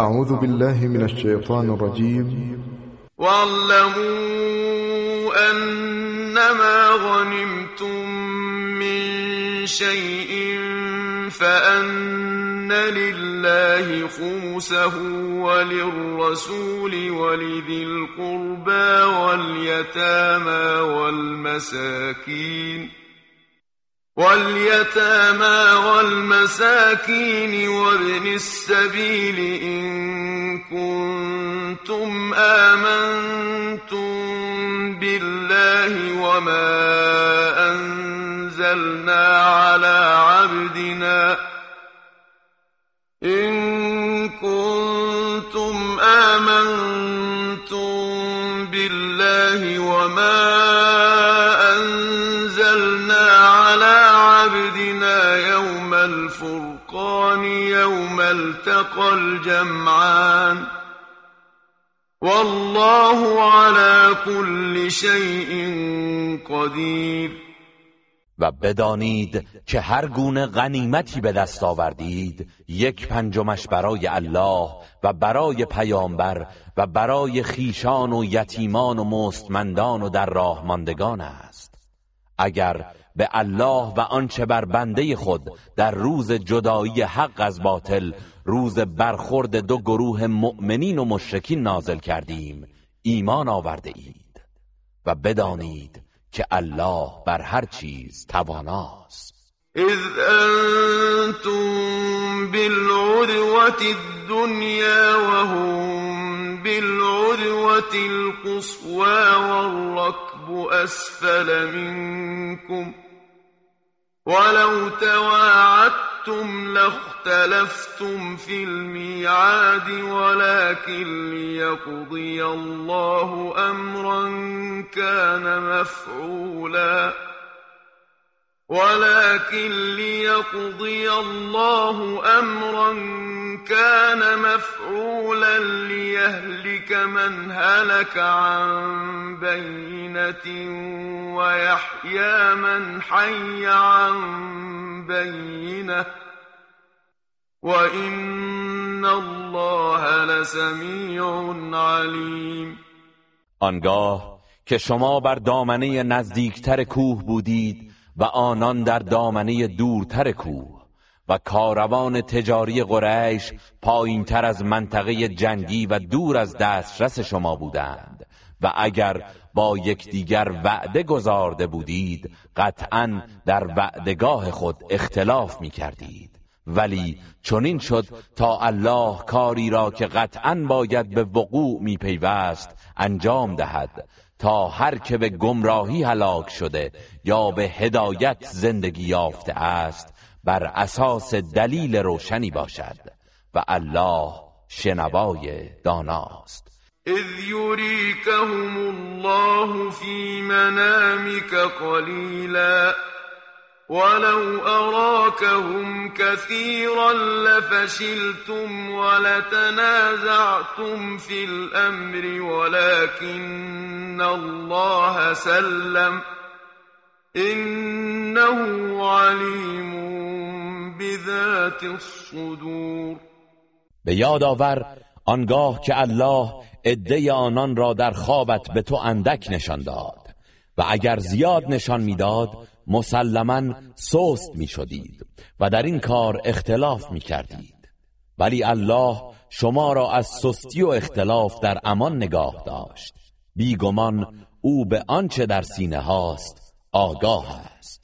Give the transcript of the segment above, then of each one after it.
أعوذ بالله من الشیطان الرجیم واعلموا أنما غنمتم من شيء فأن لله خمسه وللرسول ولذي القربى واليتامى والمساكين واليتامى والمساكين وابن السبيل إن كنتم آمنتم بالله وما أنزلنا على عبدنا إن التقى الجمعان. والله على كل شيء قدير. و بدانید که هر گونه غنیمتی به دست آوردید یک پنجمش برای الله و برای پیامبر و برای خیشان و یتیمان و مستمندان و در راه ماندگان است. اگر به الله و آنچه بر بنده خود در روز جدایی حق از باطل روز برخورد دو گروه مؤمنین و مشرکین نازل کردیم. ایمان آورده اید و بدانید که الله بر هر چیز تواناست. اذ انتم بالعدوة الدنيا وهم بالعدوة القصوى والركب اسفل منكم ولو تواعدتم لاختلفتم في الميعاد ولكن ليقضي الله أمرا كان مفعولا. ولكن ليقضي الله أمرا كان مفعولا ليهلك من هلك عن بينة ويحيى من حي عن بينة. وإن الله لسمیع علیم آنگاه که شما بر دامنه نزدیکتر کوه بودید و آنان در دامنه دورتر کوه و کاروان تجاری قریش پایین تر از منطقه جنگی و دور از دسترس شما بودند و اگر با یکدیگر وعده گذارده بودید قطعا در وعدگاه خود اختلاف می کردید ولی چنین شد تا الله کاری را که قطعا باید به وقوع می پیوست انجام دهد تا هر که به گمراهی هلاک شده یا به هدایت زندگی یافته است بر اساس دلیل روشنی باشد و الله شنوای داناست. اذ یریکهم الله فی منامک قلیلا. ولو أراكهم كثيرا لفشلتم ولتنازعتم في الأمر ولكن الله سلم إنه عليم بذات الصدور. به یاد آور آنگاه که الله عده آنان را در خوابت به تو اندک نشان داد و اگر زیاد نشان می‌داد مسلما سست می شدید و در این کار اختلاف می کردید ولی الله شما را از سستی و اختلاف در امان نگاه داشت. بیگمان او به آنچه در سینه هاست آگاه است.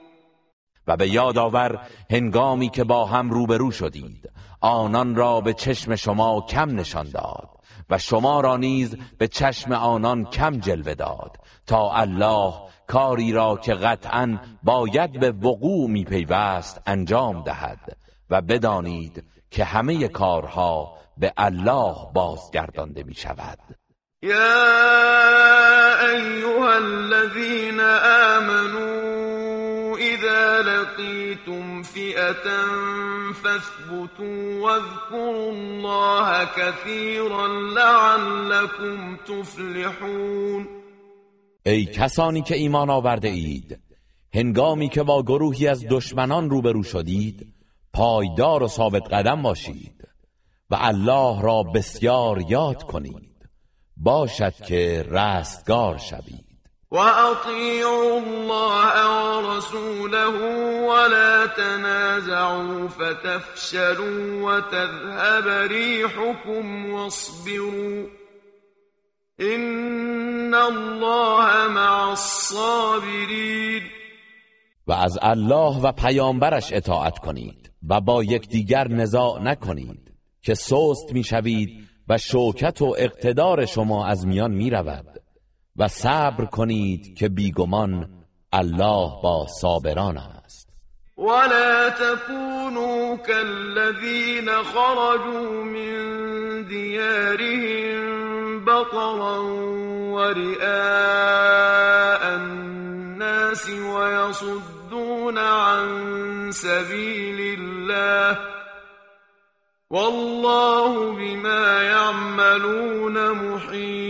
و به یاد آور هنگامی که با هم روبرو شدید. آنان را به چشم شما کم نشان داد و شما را نیز به چشم آنان کم جلوه داد. تا الله کاری را که قطعا باید به وقوع می پیوست انجام دهد و بدانید که همه کارها به الله بازگردانده می شود یا ایوها الذین آمنون لقيتم فئة فاثبتوا واذكروا الله كثيرا لعلكم تفلحون. ای کسانی که ایمان آورده اید هنگامی که با گروهی از دشمنان روبرو شدید پایدار و ثابت قدم باشید و الله را بسیار یاد کنید. باشد که رستگار شوید. وأطيعوا الله ورسوله ولا تنازعوا فتفشلوا وتذهب ريحكم واصبروا إن الله مع الصابرين. و از الله و پیامبرش اطاعت کنید و با یکدیگر نزاع نکنید که سست می‌شوید و شوکت و اقتدار شما از میان می رود و صبر کنید که بیگمان الله با صابران است. ولا تكونوا كالذين خرجوا من ديارهم بطرا ورئاء الناس ويصدون عن سبيل الله والله بما يعملون محيط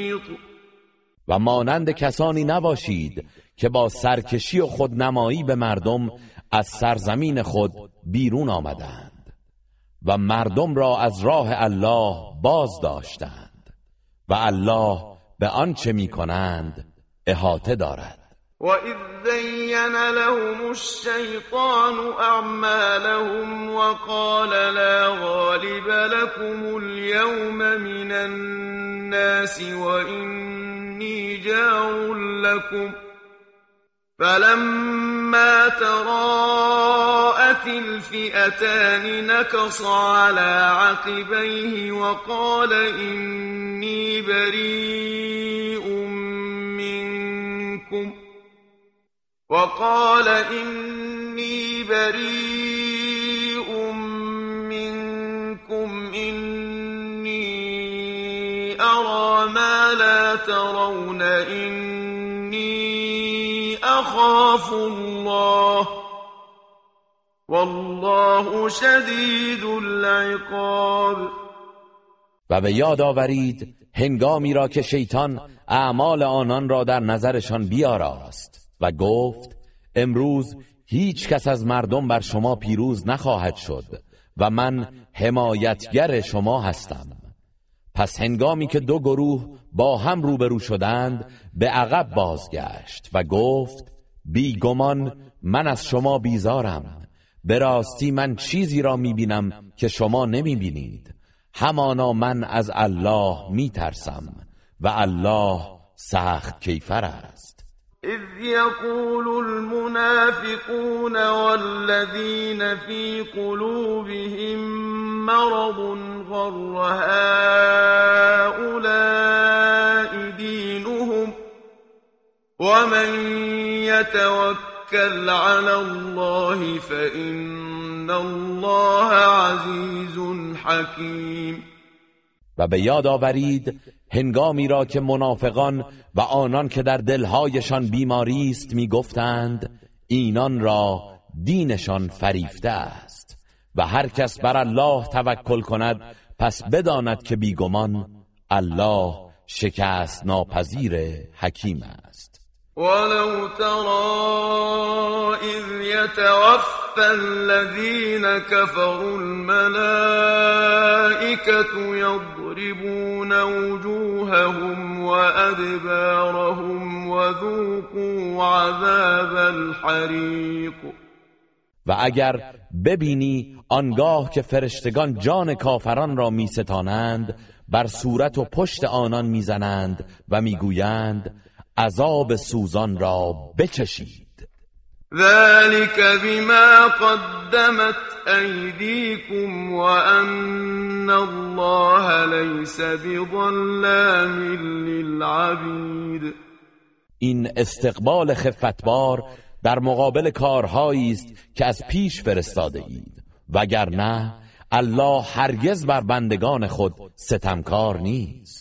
و مانند کسانی نباشید که با سرکشی و خودنمایی به مردم از سرزمین خود بیرون آمدند و مردم را از راه الله باز داشتند و الله به آنچه می کنند احاطه دارد. وإذ زين لهم الشيطان أعمالهم وقال لا غالب لكم اليوم من الناس وإني جار لكم فلما تراءت الفئتان نكص على عقبيه وقال إني بريء منكم وقال إني بريء أرى ما لا ترون إني أخاف الله والله شدید العقاب و به یاد آورید هنگامی را که شیطان اعمال آنان را در نظرشان بیاراست و گفت امروز هیچ کس از مردم بر شما پیروز نخواهد شد و من حمایتگر شما هستم. پس هنگامی که دو گروه با هم روبرو شدند به عقب بازگشت و گفت بیگمان من از شما بیزارم. به راستی من چیزی را می‌بینم که شما نمی‌بینید. همانا من از الله میترسم و الله سخت کیفر است. إذ يقول المنافقون والذين في قلوبهم مرض غر هؤلاء دينهم ومن يتوكل على الله فإن الله عزيز حكيم. و به یاد آورید هنگامی را که منافقان و آنان که در دلهایشان بیماری است می‌گفتند اینان را دینشان فریفته است و هر کس بر الله توکل کند پس بداند که بیگمان الله شکست ناپذیر حکیم است. ولو ترى إذ يتوفى الذين كفروا الملائكة يضربون وجوههم وأدبارهم وذوقوا عذاب الحريق. و اگر ببینی آنگاه که فرشتگان جان کافران را میستانند بر صورت و پشت آنان می‌زنند و می‌گویند عذاب سوزان را بچشید. ذلك بما قدمت أيديكم وأن الله ليس بظلام للعبید این استقبال خفتبار در مقابل کارهایی است که از پیش فرستاده اید. وگرنه الله هرگز بر بندگان خود ستمکار نیست.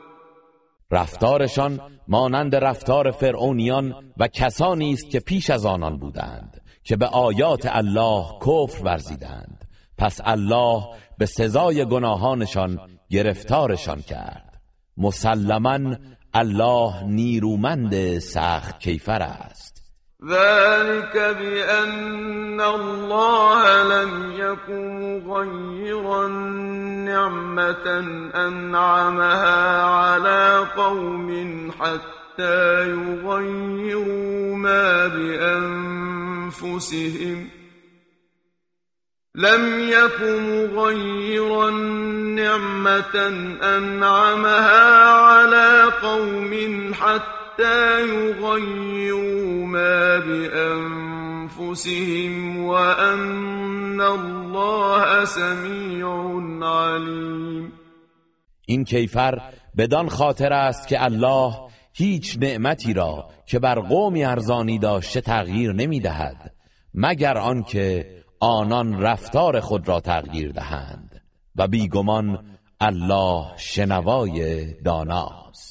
رفتارشان مانند رفتار فرعونیان و کسانی است که پیش از آنان بودند که به آیات الله کفر ورزیدند. پس الله به سزای گناهانشان گرفتارشان کرد. مسلما الله نیرومند سخت کیفر است. ذلك بأن الله لم يكن غيرا نعمة أنعمها على قوم حتى يغيروا ما بأنفسهم. لم يكن مغيرا نعمة أنعمها على قوم حتى يغيروا ما بأنفسهم وأن الله سميع عليم این کیفر بدان خاطر است که الله هیچ نعمتی را که بر قومی ارزانی داشته تغییر نمی دهد مگر آنکه آنان رفتار خود را تغییر دهند و بیگمان الله شنوای داناست.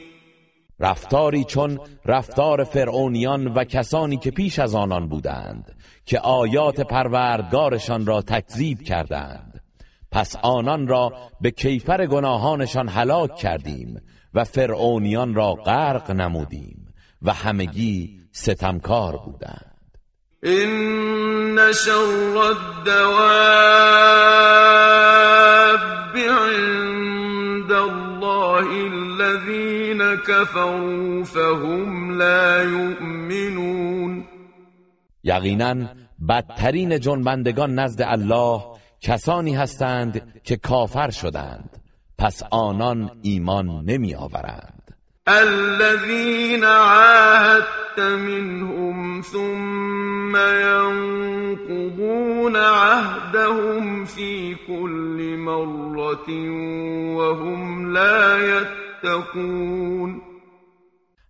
رفتاری چون رفتار فرعونیان و کسانی که پیش از آنان بودند که آیات پروردگارشان را تکذیب کردند. پس آنان را به کیفر گناهانشان هلاک کردیم و فرعونیان را غرق نمودیم و همگی ستمکار بودند. إن شر الدواب كفروا فهم لا يؤمنون. یقینا بدترین جنبندگان نزد الله کسانی هستند که کافر شدند پس آنان ایمان نمی آورند الذين عاهدت منهم ثم ينقضون عهدهم في كل مرة وهم لا يتقون.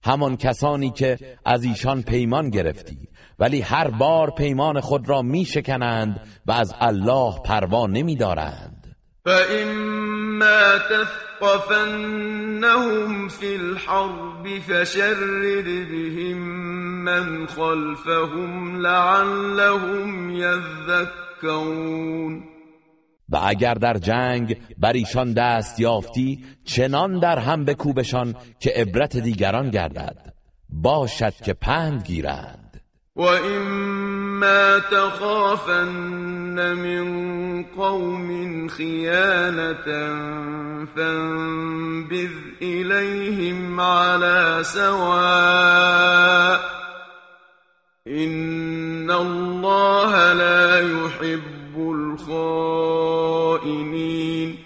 همان کسانی که از ایشان پیمان گرفتی ولی هر بار پیمان خود را می شکنند و از الله پروا نمی دارند فإما تثقفنهم في الحرب فشرد بهم من خلفهم لعلهم يذكرون و اگر در جنگ بر ایشان دست یافتی چنان در هم بکوبشان که عبرت دیگران گردد. باشد که پند گیرند. وإما تخافن من قوم خيانة فانبذ إليهم على سواء إن الله لا يحب الخائنين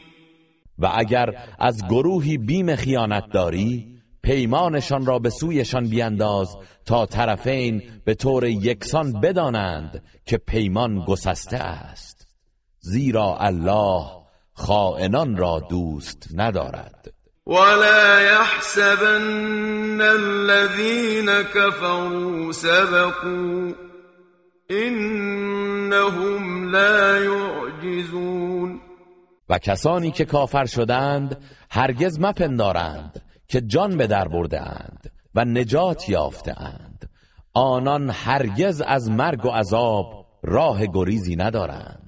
و اگر از گروهی بیم خیانت داری پیمانشان را به سویشان بینداز تا طرفین به طور یکسان بدانند که پیمان گسسته است. زیرا الله خائنان را دوست ندارد. ولا يحسبن الذين كفروا سبقوا إنهم لا يعجزون. و کسانی که کافر شدند هرگز مپندارند که جان به در برده اند و نجات یافته اند آنان هرگز از مرگ و عذاب راه گریزی ندارند.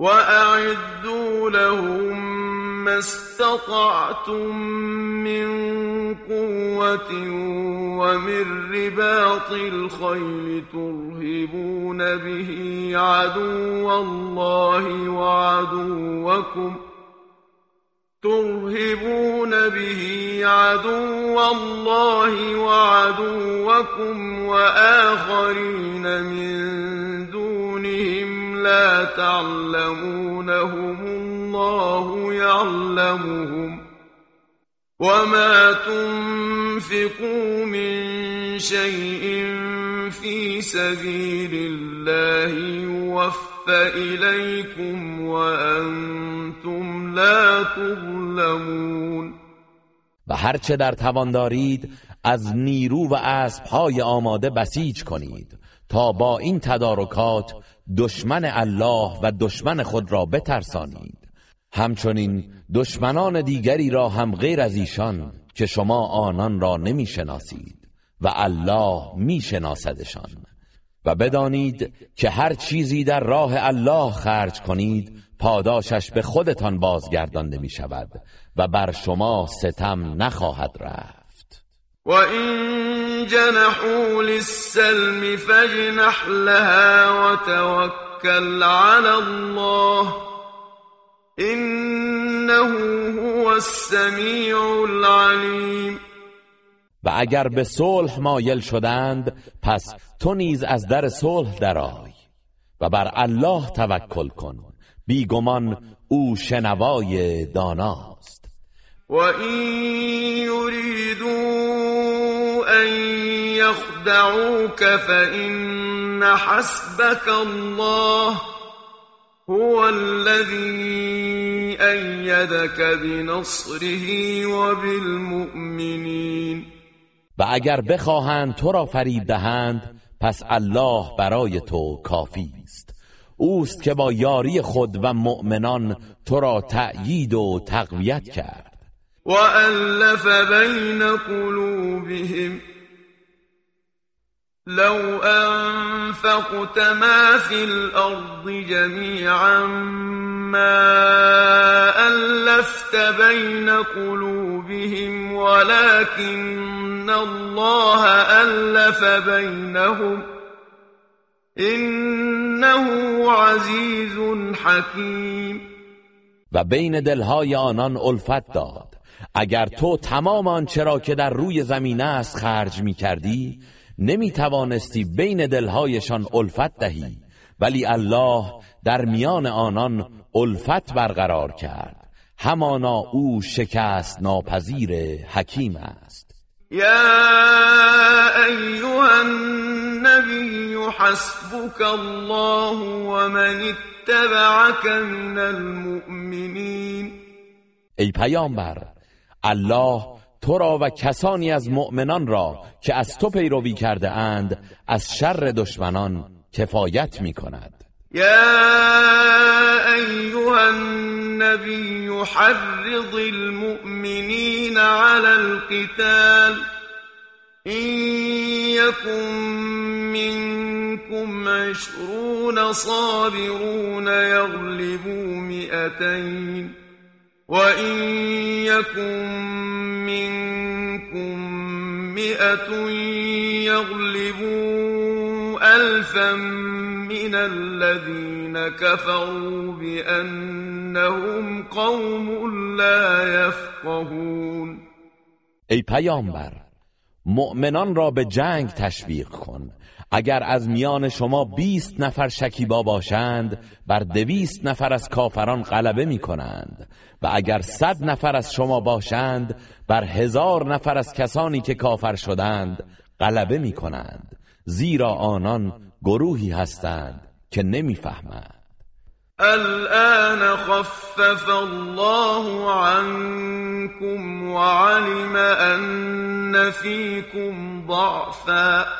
و اعدوا لهم ما استطعتم من قوة ومن رباط الخيل ترهبون به عدو الله وعدوكم ترهبون به عدو الله وعدوكم وآخرين من لا تعلمونهم الله يعلمهم وما تنفقوا من شيء في سبيل الله يوفى إليكم وأنتم لا تظلمون و هرچه در توان دارید از نیرو و اسبهای آماده بسیج کنید تا با این تدارکات دشمن الله و دشمن خود را بترسانید. همچنین دشمنان دیگری را هم غیر از ایشان که شما آنان را نمی‌شناسید و الله میشناسدشان. و بدانید که هر چیزی در راه الله خرج کنید پاداشش به خودتان بازگردانده می شود و بر شما ستم نخواهد رفت. و این جنحوا للسلم فاجنح لها توکل علی الله انه هو السمیع العلیم و اگر به صلح مایل شدند پس تو نیز از در صلح درآی و بر الله توکل کن. بیگمان او شنوای داناست. و این یریدو ان یخدعوک فإن حسبك الله هو الذي أيدك بنصره وبالمؤمنين. و اگر بخواهند تو را فریب دهند پس الله برای تو کافی است. اوست که با یاری خود و مؤمنان تو را تأیید و تقویت کرد. و الف بین قلوبهم لو أنفقت ما في الأرض جميعا ما ألفت بين قلوبهم ولكن الله ألف بينهم إنه عزيز حكيم. و بین دلهای آنان الفت داد. اگر تو تمام آنچه را که در روی زمین است خرج می کردی نمی توانستی بین دلهایشان الفت دهی ولی الله در میان آنان الفت برقرار کرد. همانا او شکست ناپذیر حکیم است. یا ایها النبی حسبك الله ومن اتبعك من المؤمنین. ای پیامبر الله تو را و کسانی از مؤمنان را که از تو پیروی کرده اند از شر دشمنان کفایت می کند. یا ایها النبی حرض المؤمنین على القتال این یکن منكم عشرون صابرون یغلبوا مئتین. وإن يكن منكم مئة يغلبوا ألفا من الذين كفروا بأنهم قوم لا يفقهون ای پیامبر مؤمنان را به جنگ تشویق کن. اگر از میان شما بیست نفر شکیبا باشند بر دویست نفر از کافران غلبه می کنند و اگر صد نفر از شما باشند بر هزار نفر از کسانی که کافر شدند غلبه می کنند زیرا آنان گروهی هستند که نمی‌فهمند. الان خفف الله عنكم وعلم ان فيكم ضعفا.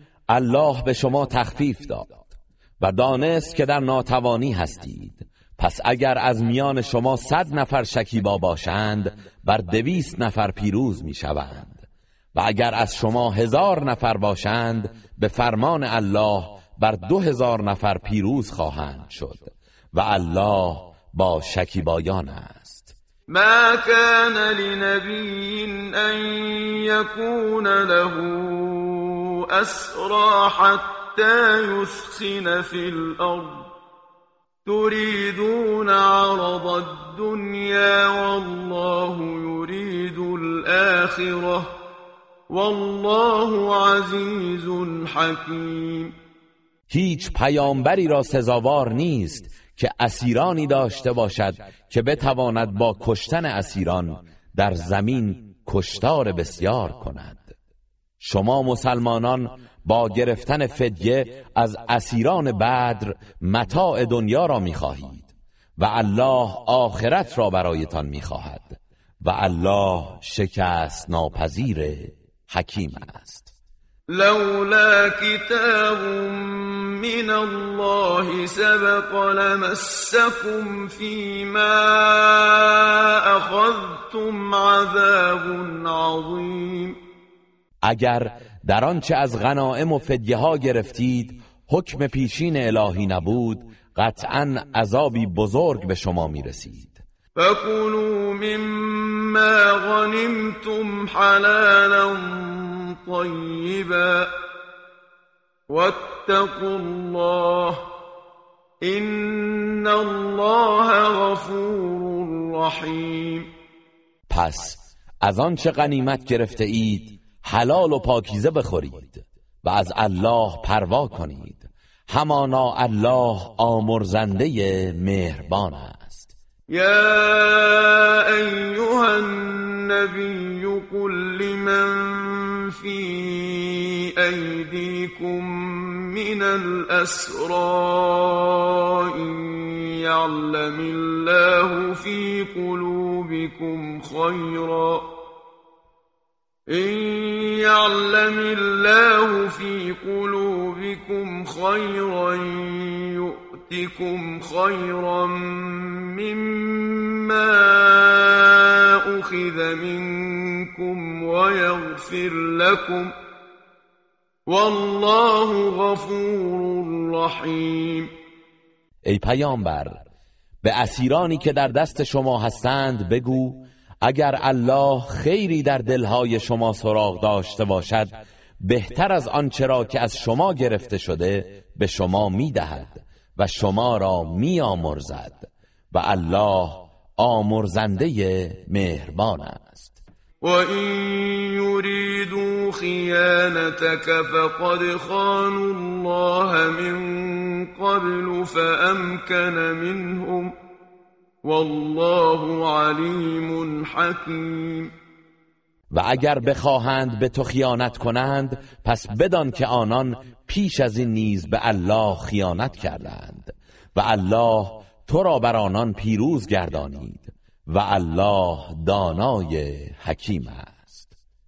الله به شما تخفیف داد و دانست که در ناتوانی هستید. پس اگر از میان شما صد نفر شکیبا باشند بر دویست نفر پیروز می‌شوند. و اگر از شما هزار نفر باشند به فرمان الله بر دو هزار نفر پیروز خواهند شد. و الله با شکیبایان است. ما كان لنبي أن يكون له اسرا حتى يثخن في الأرض. تريدون عرض الدنيا والله يريد الآخرة. والله عزيز حكيم. هیچ پیامبری را سزاوار نیست که اسیرانی داشته باشد که بتواند با کشتن اسیران در زمین کشتار بسیار کند. شما مسلمانان با گرفتن فدیه از اسیران بدر متاع دنیا را می‌خواهید و الله آخرت را برایتان می‌خواهد و الله شکست ناپذیر حکیم است. لولا كتاب من الله سبق لمسكم فيما اخذتم عذاب عظیم اگر در آنچه از غنائم و فدیه ها گرفتید حکم پیشین الهی نبود قطعا عذابی بزرگ به شما می رسید فکلوا مما غنمتم حلالا طیبا واتقوا الله ان الله غفور رحیم پس از آنچه غنیمت گرفته اید حلال و پاکیزه بخورید و از الله پروا کنید. همانا الله آمرزنده مهربان است يا أيها النبي قل لمن في أيديكم من الأسرى إن يعلم الله في قلوبكم خيرًا إن يعلم الله في قلوبكم خيرا يؤتكم خيرا مما أخذ منكم ويغفر لكم والله غفور رحیم ای پیامبر به اسیرانی که در دست شما هستند بگو اگر الله خیری در دلهای شما سراغ داشته باشد بهتر از آنچه را که از شما گرفته شده به شما می‌دهد و شما را میآمرزد و الله آمرزنده مهربان است. و این یریدوا خیانتك فقد خانوا الله من قبل فامکن منهم والله علیم حکیم. و اگر بخواهند به تو خیانت کنند پس بدان که آنان پیش از این نیز به الله خیانت کردند. و الله تو را بر آنان پیروز گردانید و الله دانای حکیم است.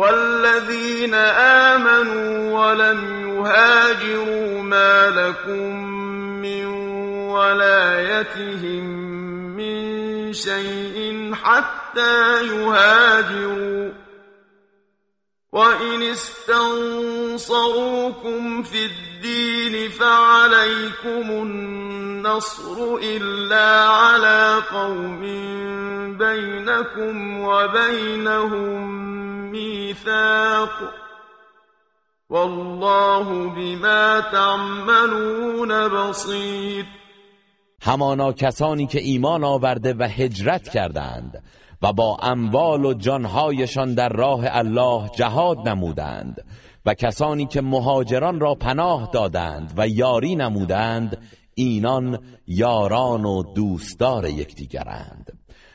والذين آمنوا ولم يهاجروا ما لكم من ولايتهم شيء حتى يهاجروا. وإن استنصروكم في الدين فعليكم النصر إلا على قوم بينكم وبينهم ميثاق والله بما تعملون بصير. همانا کسانی که ایمان آورده و هجرت کردند و با اموال و جانهایشان در راه الله جهاد نمودند. و کسانی که مهاجران را پناه دادند و یاری نمودند اینان یاران و دوستدار یکدیگرند.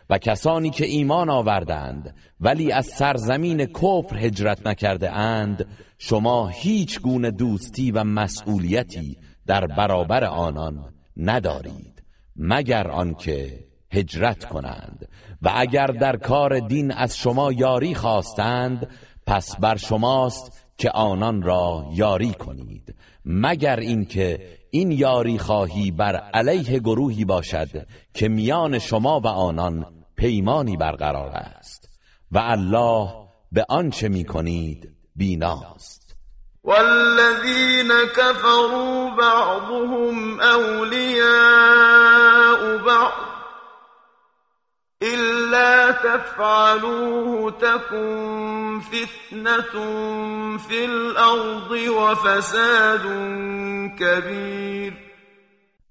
و کسانی که ایمان آوردند ولی از سرزمین کفر هجرت نکرده اند شما هیچ گونه دوستی و مسئولیتی در برابر آنان ندارید مگر آنکه هجرت کنند. و اگر در کار دین از شما یاری خواستند پس بر شماست که آنان را یاری کنید. مگر اینکه این یاری خواهی بر علیه گروهی باشد که میان شما و آنان پیمانی برقرار است. و الله به آنچه می‌کنید بیناست. والذین كفروا بعضهم اولیاء بعض. إلا تفعلوه تكن فتنة في الأرض وفساد كبير.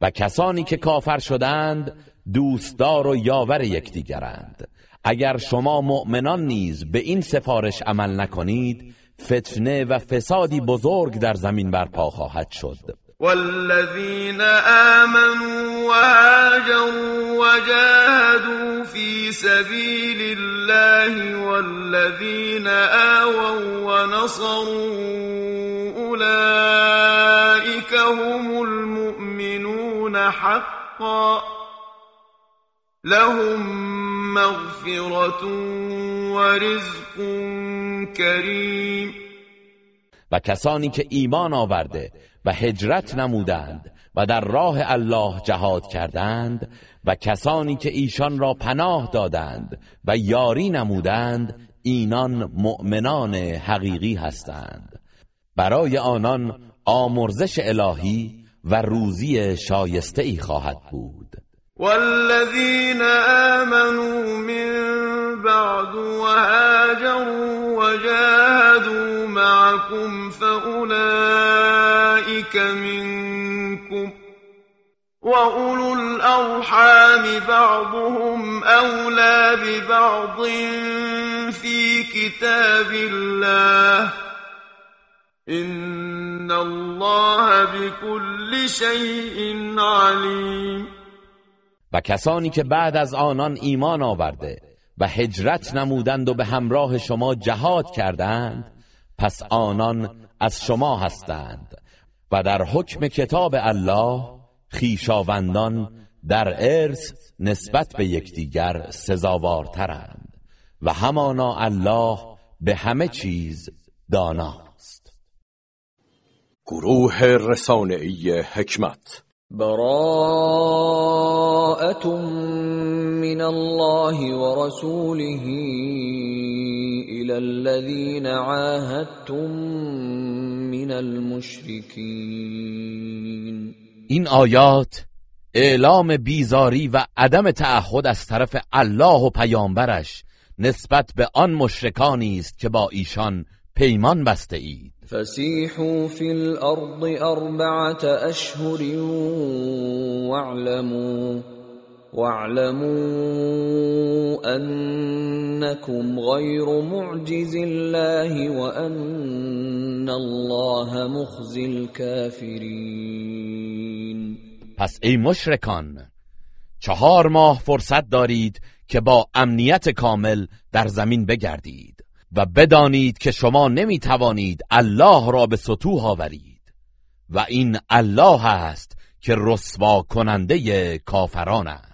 و کسانی که کافر شدند دوستدار و یاور یکدیگرند. اگر شما مؤمنان نیز به این سفارش عمل نکنید فتنه و فسادی بزرگ در زمین برپا خواهد شد. والذين آمنوا وهاجروا وجاهدوا في سبيل الله والذين آووا ونصروا أولئك هم المؤمنون حقا لهم مغفرة ورزق كريم. و کسانی که ایمان آورده و هجرت نمودند و در راه الله جهاد کردند و کسانی که ایشان را پناه دادند و یاری نمودند اینان مؤمنان حقیقی هستند. برای آنان آمرزش الهی و روزی شایسته ای خواهد بود. والذین آمنوا من بعد وهاجروا وجاهدوا معكم فأولئك منكم وأولو الأرحام بعضهم أولى ببعض في كتاب الله. إن الله بكل شيء عليم. و کسانی که بعد از آنان ایمان آورده و هجرت نمودند و به همراه شما جهاد کردند پس آنان از شما هستند. و در حکم کتاب الله خیشاوندان در ارث نسبت به یکدیگر سزاوارترند و همانا الله به همه چیز داناست. گروه رسانه‌ای حکمت. براءة من الله ورسوله إلى الذين عاهدتم من المشركين این آیات اعلام بیزاری و عدم تعهد از طرف الله و پیامبرش نسبت به آن مشرکانی است که با ایشان پیمان بسته اید. فسيحوا في الأرض أربعة أشهر واعلموا. واعلموا أنكم غير معجز الله وأن الله مخزي الكافرين. پس ای مشرکان چهار ماه فرصت دارید که با امنیت کامل در زمین بگردید و بدانید که شما نمی توانید الله را به سطوح آورید و این الله است که رسوا کننده کافران است.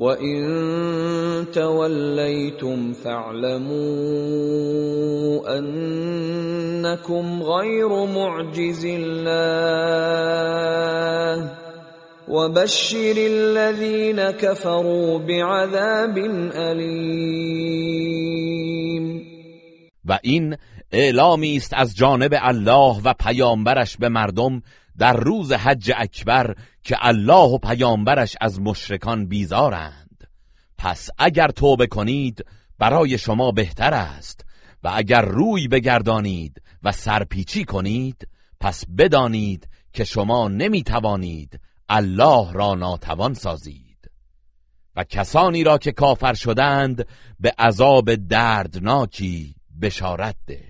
وإن توليتم فاعلموا أنكم غير معجز الله وبشر الذين كفروا بعذاب أليم و این اعلامی است از جانب الله و پیامبرش به مردم در روز حج اکبر که الله و پیامبرش از مشرکان بیزارند. پس اگر توبه کنید برای شما بهتر است. و اگر روی بگردانید و سرپیچی کنید پس بدانید که شما نمی توانید الله را ناتوان سازید. و کسانی را که کافر شدند به عذاب دردناکی بشارت ده.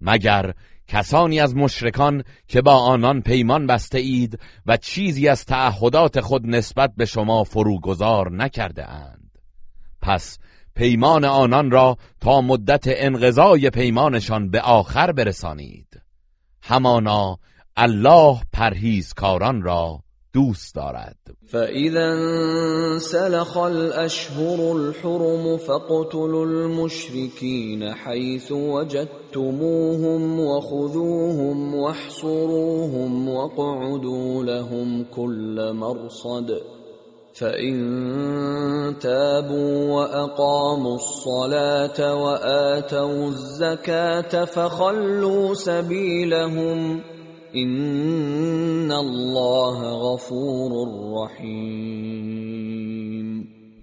مگر کسانی از مشرکان که با آنان پیمان بسته اید و چیزی از تعهدات خود نسبت به شما فروگذار نکرده اند پس پیمان آنان را تا مدت انقضای پیمانشان به آخر برسانید. همانا الله پرهیزکاران را دوست دارد. فإذا انسلخ الأشهر الحرم فاقتلوا المشركين حيث وجدتموهم وخذوهم واحصروهم واقعدوا لهم كل مرصد. فإن تابوا وأقاموا الصلاة وآتوا الزكاة فخلوا سبيلهم این الله غفور رحیم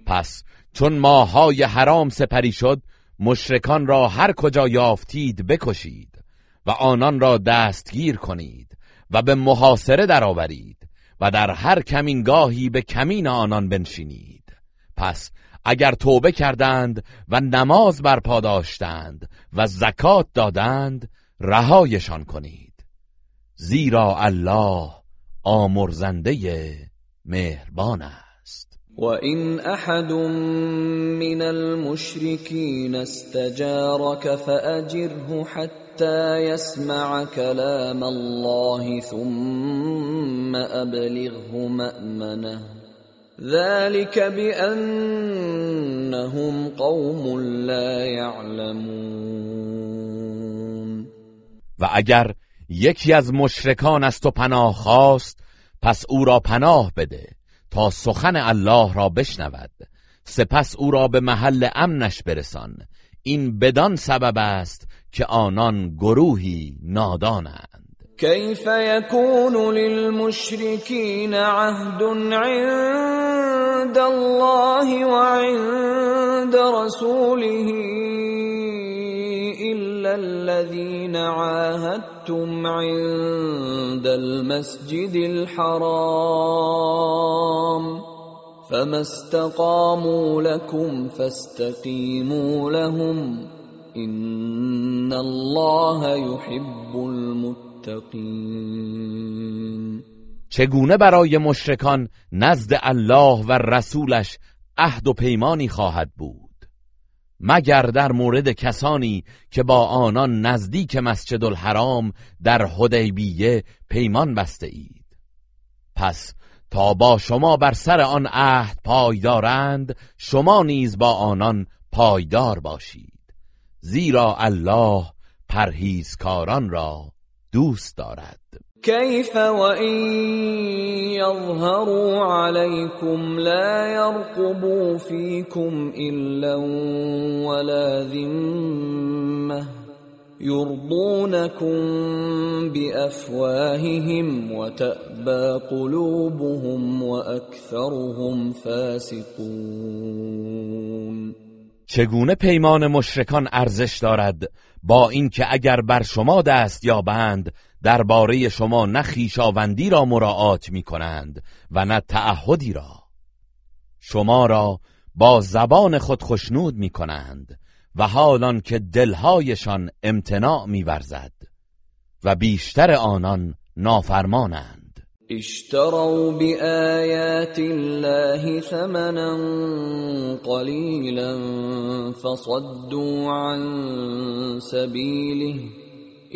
پس چون ماهای حرام سپری شد مشرکان را هر کجا یافتید بکشید و آنان را دستگیر کنید و به محاصره درآورید و در هر کمینگاهی به کمین آنان بنشینید. پس اگر توبه کردند و نماز برپا داشتند و زکات دادند رهایشان کنید. زیرا الله آمرزنده مهربان است. و این احد من المشرکین استجارك فاجره حتى يسمع كلام الله ثم ابلغه مأمنه. ذلك بأنهم قوم لا يعلمون. و اگر یکی از مشرکان از تو پناه خواست پس او را پناه بده تا سخن الله را بشنود. سپس او را به محل امنش برسان. این بدان سبب است که آنان گروهی نادانند. كيف يكون للمشركين عهد عند الله وعند رسوله إلا الذين عاهدتم عند المسجد الحرام فما استقاموا لكم فاستقيموا لهم إن الله يحب المتقين چگونه برای مشرکان نزد الله و رسولش عهد و پیمانی خواهد بود؟ مگر در مورد کسانی که با آنان نزدیک مسجد الحرام در حدیبیه پیمان بسته اید. پس تا با شما بر سر آن عهد پایدارند شما نیز با آنان پایدار باشید. زیرا الله پرهیزکاران را دوست دارد. كيف وإن يظهروا عليكم لا يرقبوا فيكم إلا ولا ذمة يرضونكم بأفواههم وتأبى قلوبهم وأكثرهم فاسقون. چگونه پیمان مشرکان ارزش دارد؟ با اینکه اگر بر شما دست یابند درباره شما نه خیشاوندی را مراعات می کنند و نه تعهدی را. شما را با زبان خود خشنود می کنند و حالان که دلهایشان امتناع می و بیشتر آنان نافرمانند. اشتروا بآيات الله ثمنا قليلا فصدوا عن سبيله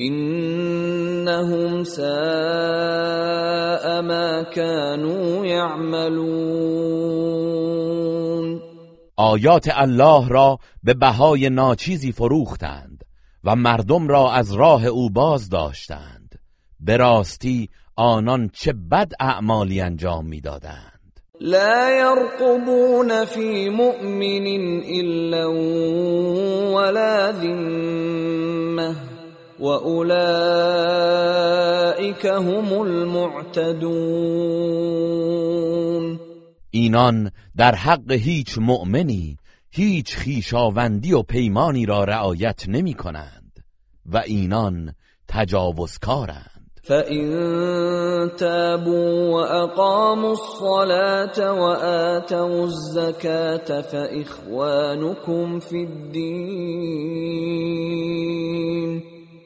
انهم ساء ما كانوا يعملون. آیات الله را به بهای ناچیزی فروختند و مردم را از راه او باز داشتند. به راستی آنان چه بد اعمالی انجام می‌دادند. لا يرقبون في مؤمن الا ولا ذمه واولئك هم المعتدون اینان در حق هیچ مؤمنی هیچ خیشاوندی و پیمانی را رعایت نمی کنند و اینان تجاوزکارند. فَإِن تَابُوا وَأَقَامُوا الصَّلَاةَ وَآتَوُا الزَّكَاةَ فَإِخْوَانُكُمْ فِي الدِّينِ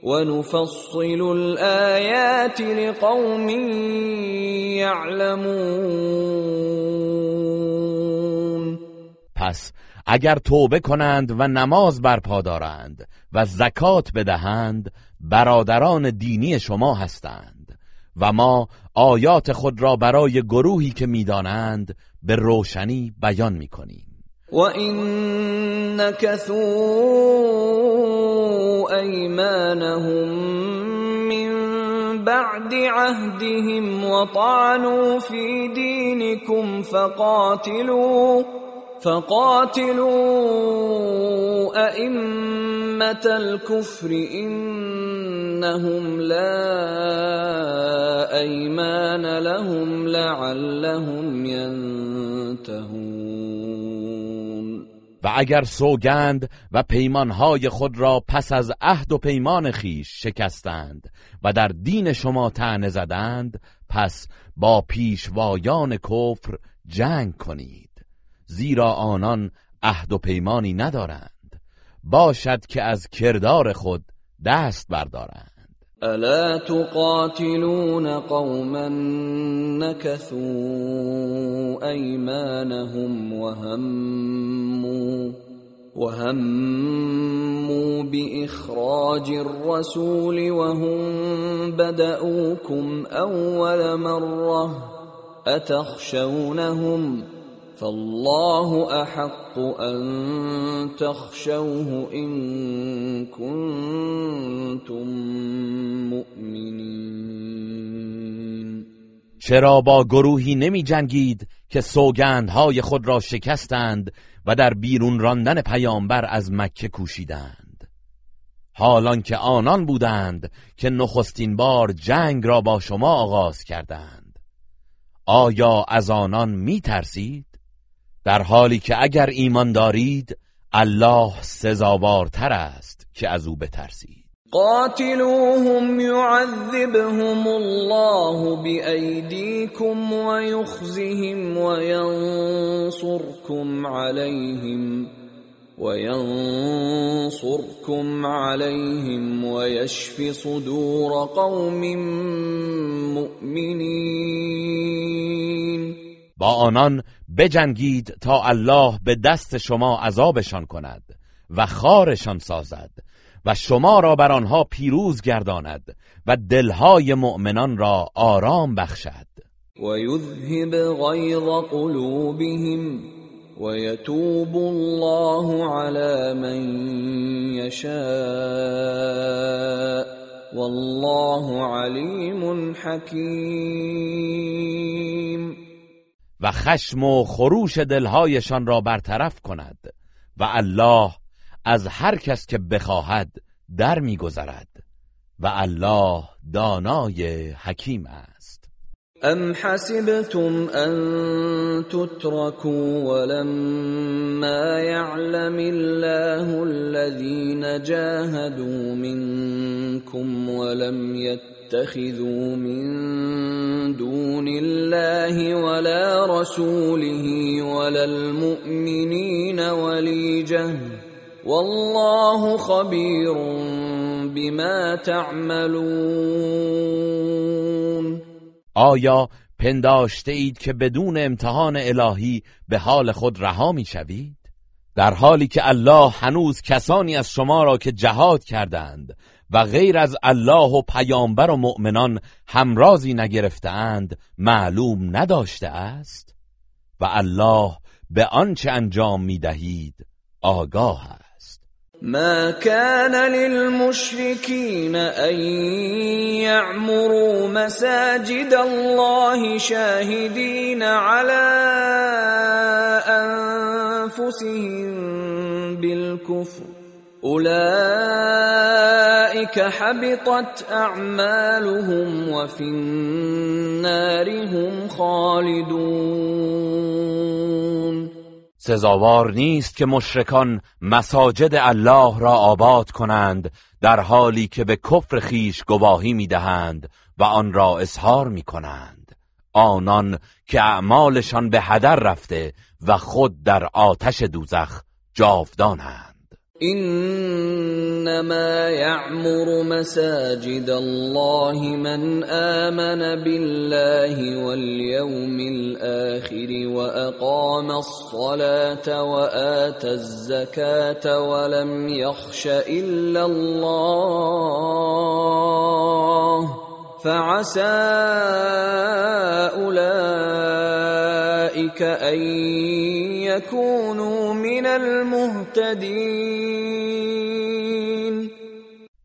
وَنُفَصِّلُ الْآيَاتِ لِقَوْمٍ يَعْلَمُونَ. پس اگر توبه کنند و نماز برپا دارند و زکات بدهند برادران دینی شما هستند و ما آیات خود را برای گروهی که می‌دانند به روشنی بیان می‌کنیم. وَإِن نَكَثُوا أَيْمَانَهُم مِّن بَعْدِ عَهْدِهِمْ وَطَعَنُوا فِي دِينِكُمْ فَقَاتِلُوا فَقَاتِلُوا أَئِمَّةَ الْكُفْرِ إِنَّهُمْ لَا أَيْمَانَ لَهُمْ لَعَلَّهُمْ يَنتَهُونَ و اگر سوگند و پیمانهای خود را پس از عهد و پیمان خیش شکستند و در دین شما تنه زدند پس با پیشوایان کفر جنگ کنید. زیرا آنان عهد و پیمانی ندارند. باشد که از کردار خود دست بردارند. ألا تقاتلون قوما نكثوا أيمانهم وهموا وهموا بإخراج الرسول وهم بدؤوكم أول مرة أتخشونهم فالله احق ان تخشوه ان كنتم مؤمنین چرا با گروهی نمی جنگید که سوگندهای خود را شکستند و در بیرون راندن پیامبر از مکه کوشیدند؟ حالان که آنان بودند که نخستین بار جنگ را با شما آغاز کردند. آیا از آنان می ترسید؟ در حالی که اگر ایمان دارید الله سزاوارتر است که از او بترسید. قاتلوهم يعذبهم الله بأيديكم ويخزهم وينصركم عليهم وينصركم عليهم ويشف صدور قوم مؤمنين با آنان بجنگید تا الله به دست شما عذابشان کند و خارشان سازد و شما را بر آنها پیروز گرداند و دلهای مؤمنان را آرام بخشد. و یذهب غیظ قلوبهم و یتوب الله على من یشاء والله علیم حکیم و خشم و خروش دلهایشان را برطرف کند و الله از هر کس که بخواهد در میگذرد و الله دانای حکیم است. ام حسبتم ان تتركوا ولما يعلم الله الذين جاهدوا منكم ولم يتخذوا من دون الله ولا رسوله ولا المؤمنين وليجه والله خبیر بما تعملون آیا پنداشته اید که بدون امتحان الهی به حال خود رها می شوید؟ در حالی که الله هنوز کسانی از شما را که جهاد کردند و غیر از الله و پیامبر و مؤمنان همرازی نگرفتهاند معلوم نداشته است؟ و الله به آنچه انجام می‌دهید آگاه است. ما كان للمشركين ان يعمروا مساجد الله شاهدين على انفسهم بالكفر اولئك حبطت اعمالهم وفي النار هم خالدون. سزاوار نیست که مشرکان مساجد الله را آباد کنند در حالی که به کفر خیش گواهی می‌دهند و آن را اظهار می کنند آنان که اعمالشان به هدر رفته و خود در آتش دوزخ جاودانند. إنما يعمر مساجد الله من آمن بالله واليوم الآخر وأقام الصلاة واتى الزكاة ولم يخش إلا الله. فعسى اولئك ان يكونوا من المهتدين.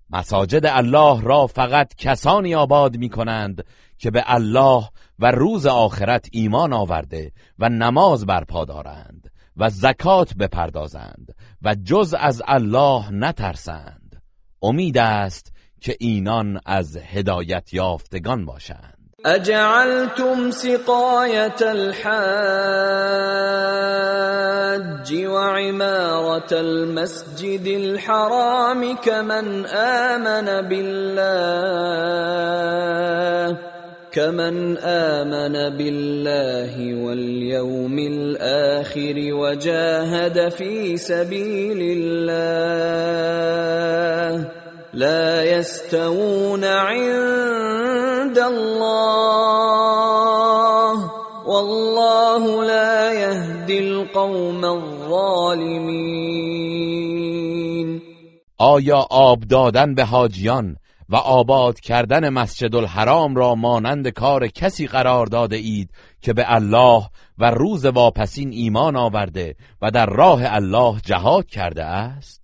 مساجد الله را فقط کسانی آباد می کنند که به الله و روز آخرت ایمان آورده و نماز برپا دارند و زکات بپردازند و جز از الله نترسند. امید است که اینان از هدایت یافتگان باشند. اجعلتم سقایت الحاج وعمارة المسجد الحرام كمن آمن بالله كمن آمن بالله واليوم الآخر وجاهد في سبيل الله. لا يستوون عند الله والله لا يهدي القوم الظالمين آیا آب دادن به حاجیان و آباد کردن مسجد الحرام را مانند کار کسی قرار داده اید که به الله و روز واپسین ایمان آورده و در راه الله جهاد کرده است؟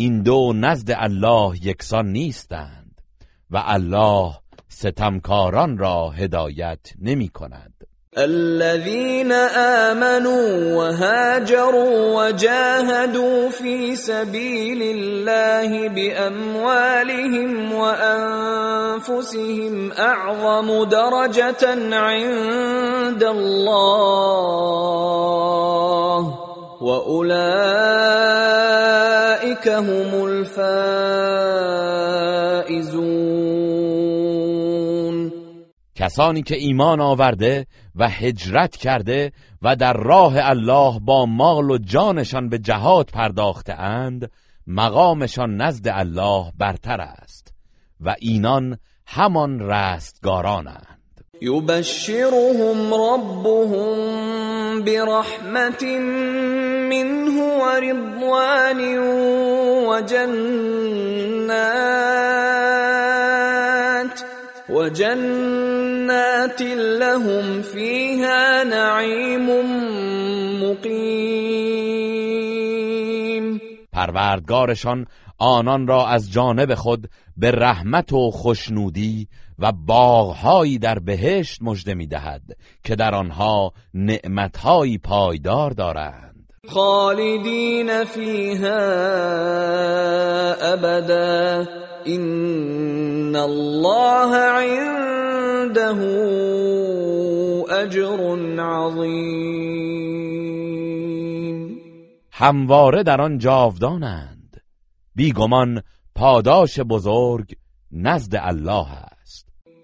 این دو نزد الله یکسان نیستند و الله ستمکاران را هدایت نمی کند. الذين آمنوا وهاجروا وجاهدوا في سبيل الله بأموالهم وأنفسهم أعظم درجة عند الله واولئك هم الفائزون. کسانی که ایمان آورده و هجرت کرده و در راه الله با مال و جانشان به جهاد پرداخته اند مقامشان نزد الله برتر است و اینان همان رستگارانند يبشرهم ربهم برحمة منه ورضوان وجنات وجنات لهم فيها نعيم مقيم. پروردگارشان آنان را از جانب خود به رحمت و خوشنودی و باغهایی در بهشت مژده می‌دهد که در آنها نعمتهایی پایدار دارند. خالدین فیها ابدا. این الله عنده اجر عظیم. همواره در آن جاودانند. بیگمان پاداش بزرگ نزد الله است.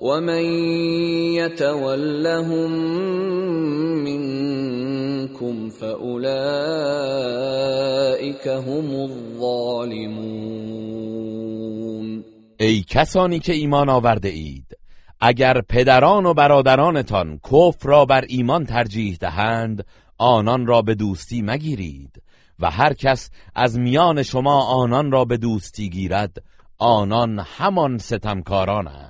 ومن يتولهم منكم فاولئك هم الظالمون ای کسانی که ایمان آورده اید اگر پدران و برادرانتان کفر را بر ایمان ترجیح دهند آنان را به دوستی مگیرید و هر کس از میان شما آنان را به دوستی گیرد آنان همان ستمکارانند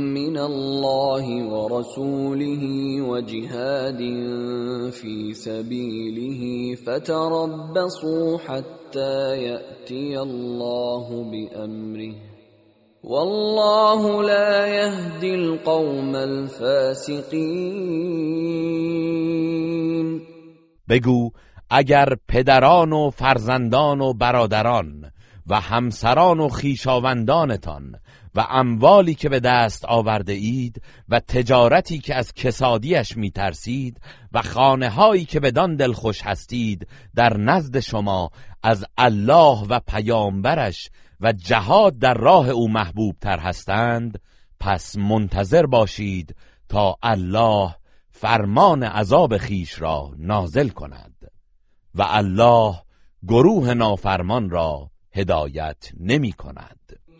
من الله ورسوله وجهاد في سبيله فتربصوا حتى يأتي الله بأمره. والله لا يهدي القوم الفاسقين. بگو اگر پدران و فرزندان و برادران و همسران و خیشاوندانتان و اموالی که به دست آورده اید و تجارتی که از کسادیش می ترسید و خانه هایی که بدان دلخوش هستید در نزد شما از الله و پیامبرش و جهاد در راه او محبوب تر هستند پس منتظر باشید تا الله فرمان عذاب خیش را نازل کند و الله گروه نافرمان را هدایت نمی کند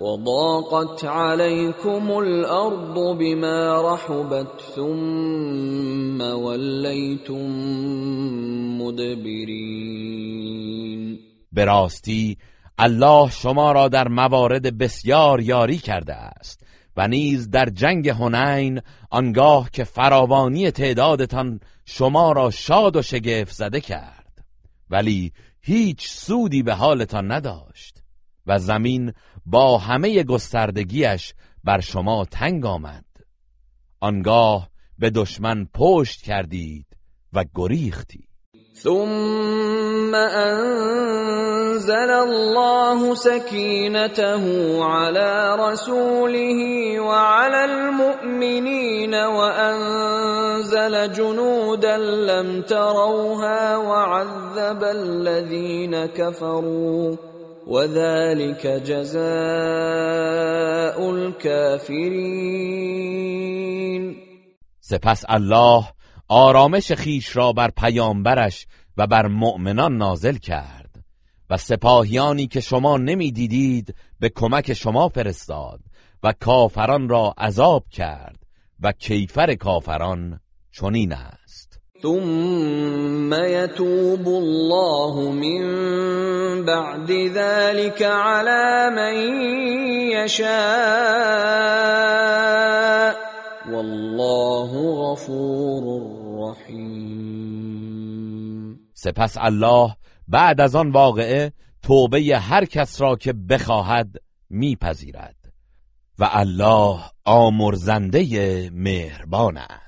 وضاقت عليكم الأرض بما رحبت ثم وليتم مدبرین به الله شما را در موارد بسیار یاری کرده است و نیز در جنگ هنین آنگاه که فراوانی تعدادتان شما را شاد و شگفت زده کرد. ولی هیچ سودی به حالتان نداشت. و زمین با همه گستردگیش بر شما تنگ آمد. آنگاه به دشمن پشت کردید و گریختی ثم انزل الله سكينته على رسوله وعلى المؤمنين وانزل جنودا لم تروها وعذب الذين كفروا وذلك جزاء الكافرین سپس الله آرامش خیش را بر پیامبرش و بر مؤمنان نازل کرد و سپاهیانی که شما نمی‌دیدید به کمک شما فرستاد و کافران را عذاب کرد و کیفر کافران چنین است. ثم يتوب الله من بعد ذلك على من يشاء. والله غفور رحیم سپس الله بعد از آن واقعه توبه هر کس را که بخواهد میپذیرد. و الله آمرزنده مهربان است.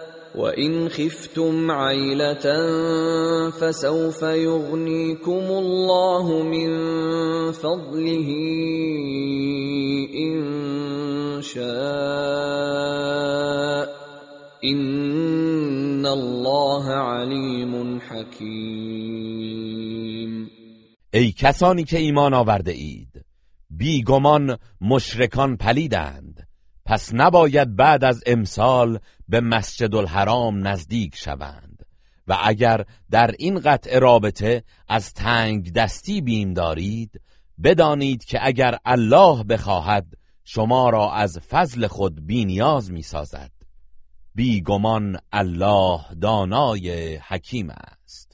وان خفتم عيله فسوف يغنيكم الله من فضله ان شاء ان الله علیم حکیم ای کسانی که ایمان آورده اید بیگمان مشرکان پلیدند. پس نباید بعد از امسال به مسجد الحرام نزدیک شوند و اگر در این قطع رابطه از تنگ دستی بیم دارید بدانید که اگر الله بخواهد شما را از فضل خود بینیاز می سازد. بیگمان الله دانای حکیم است.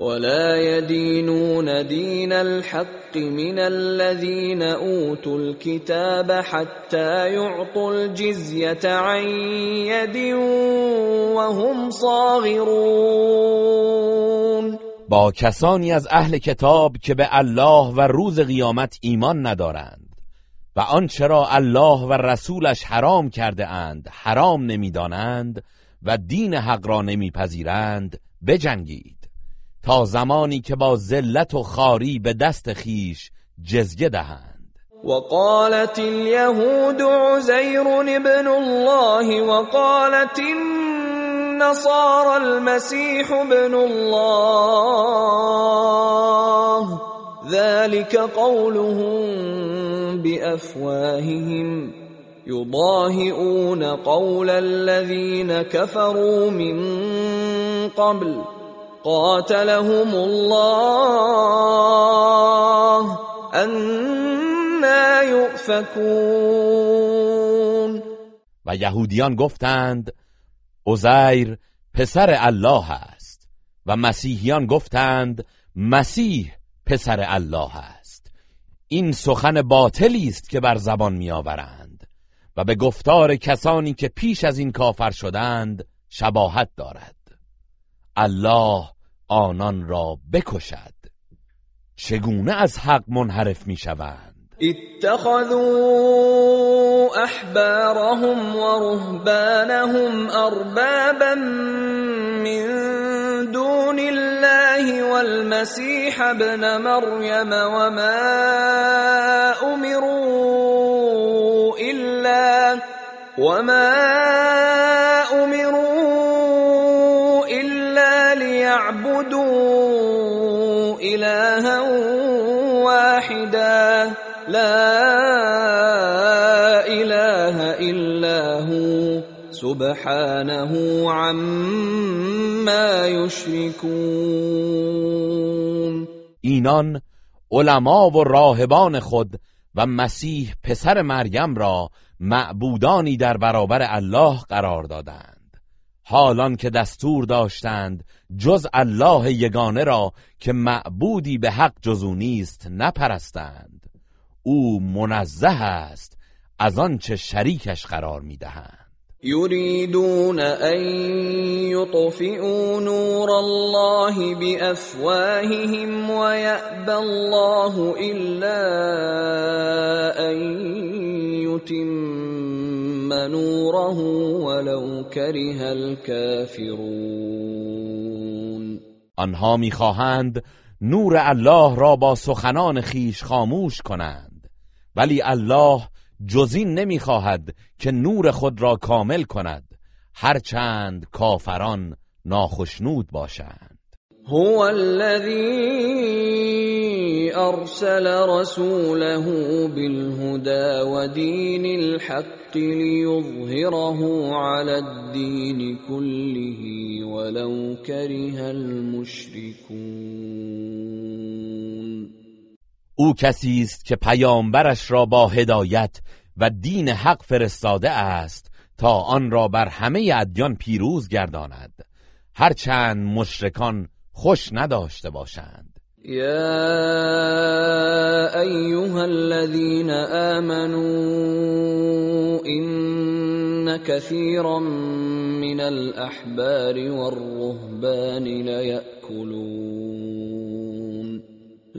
ولا يدينون دين الحق من الذين اوتوا الكتاب حتى يعطوا الجزيه عن يد وهم صاغرون با کسانی از اهل کتاب که به الله و روز قیامت ایمان ندارند و آنچه را الله و رسولش حرام کرده اند حرام نمی‌دانند و دین حق را نمیپذیرند بجنگید. تا زمانی که با ذلت و خاری به دست خیش جزیه دهند. وقالت اليهود عزير ابن الله وقالت النصارى المسيح ابن الله. ذلك قولهم بافواههم يضاهئون قول الذين كفروا من قبل. قاتلهم الله انا يؤفكون. و یهودیان گفتند عزیر پسر الله است. و مسیحیان گفتند مسیح پسر الله است. این سخن باطلی است که بر زبان میآورند. و به گفتار کسانی که پیش از این کافر شدند شباهت دارد. الله آنان را بکشد. چگونه از حق منحرف می شوند؟ اتخذوا احبارهم ورهبانهم اربابا من دون الله والمسيح ابن مريم وما امروا الا وما سبحانه عما يشركون اینان علما و راهبان خود و مسیح پسر مریم را معبودانی در برابر الله قرار دادند. حالان که دستور داشتند جز الله یگانه را که معبودی به حق جزو نیست نپرستند. او منزه است از آنچه شریکش قرار می‌دهند يريدون أن يطفئوا نور الله بأفواههم ويأبى الله إلا أن يتم نوره ولو كره الكافرون. آنها میخواهند نور الله را با سخنان خیش خاموش کنند. ولی الله جزین نمی‌خواهد که نور خود را کامل کند. هرچند کافران ناخشنود باشند. هو الذي ارسل رسوله بالهدى ودين الحق ليظهره على الدين كله ولو كره المشركون او کسی است که پیامبرش را با هدایت و دین حق فرستاده است تا آن را بر همه ادیان پیروز گرداند. هرچند مشرکان خوش نداشته باشند. يا ايها الذين امنوا ان كثيرا من الاحبار والرهبان ليأكلون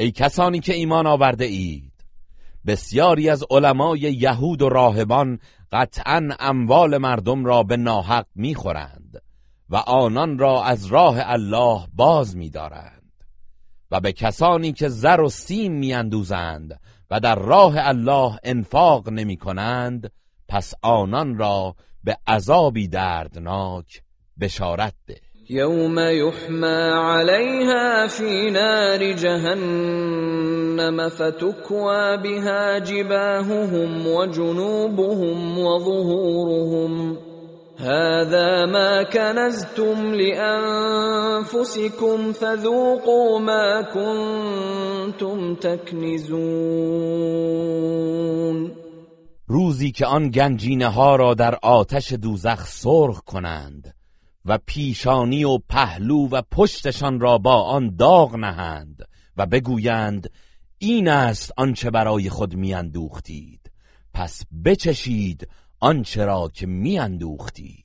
ای کسانی که ایمان آورده اید. بسیاری از علمای یهود و راهبان قطعا اموال مردم را به ناحق می‌خورند و آنان را از راه الله باز میدارند و به کسانی که زر و سیم میاندوزند و در راه الله انفاق نمی کنند پس آنان را به عذابی دردناک بشارت ده. يوم يحمى عليها في نار جهنم فتكوى بها جباههم وجنوبهم وظهورهم هذا ما كنزتم لانفسكم فذوقوا ما كنتم تكنزون روزی که آن گنجینه ها را در آتش دوزخ سرخ کنند و پیشانی و پهلو و پشتشان را با آن داغ نهند و بگویند این است آنچه برای خود میاندوختید. پس بچشید آنچه را که میاندوختید.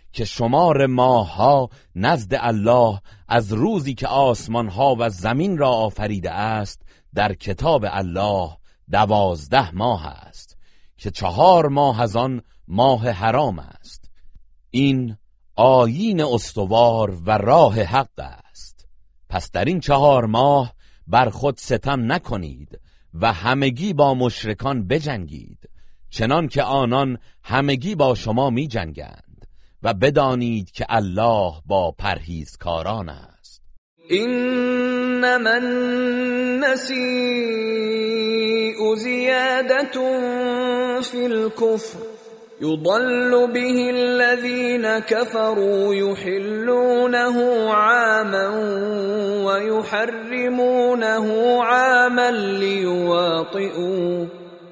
که شمار ماهها نزد الله از روزی که آسمان ها و زمین را آفریده است در کتاب الله دوازده ماه است که چهار ماه از آن ماه حرام است. این آیین استوار و راه حق است. پس در این چهار ماه بر خود ستم نکنید و همگی با مشرکان بجنگید چنان که آنان همگی با شما می جنگند و بدانید که الله با پرهیزکاران است. انما النسیء زیادت فی الكفر. يضل به الذين كفروا يحلونه عاما ويحرمونه عاما ليواطئوا.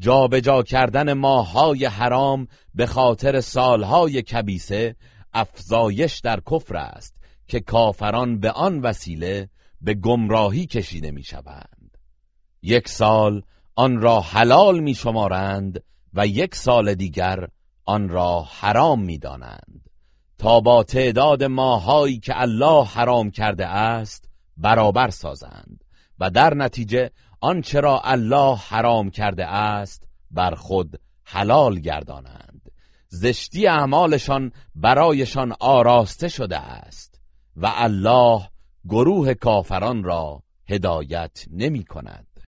جابجا کردن ماهای حرام به خاطر سالهای کبیسه افزایش در کفر است که کافران به آن وسیله به گمراهی کشیده می شوند. یک سال آن را حلال می شمارند و یک سال دیگر آن را حرام می دانند تا با تعداد ماهایی که الله حرام کرده است برابر سازند و در نتیجه آنچه را الله حرام کرده است بر خود حلال گردانند. زشتی اعمالشان برایشان آراسته شده است و الله گروه کافران را هدایت نمی کند.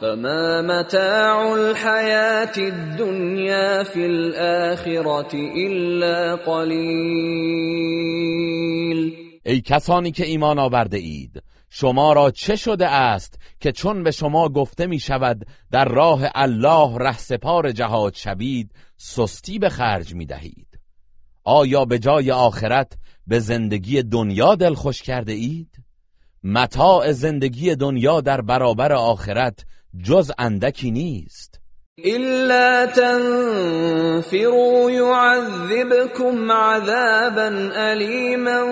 فما متاع الحیات الدنیا فی الاخرة الا قلیل ای کسانی که ایمان آورده اید شما را چه شده است که چون به شما گفته می شود در راه الله رهسپار جهاد شوید سستی به خرج می دهید آیا به جای آخرت به زندگی دنیا دل خوش کرده اید؟ متاع زندگی دنیا در برابر آخرت جز اندکی نیست. إلا تنفروا يعذبكم عذابا أليما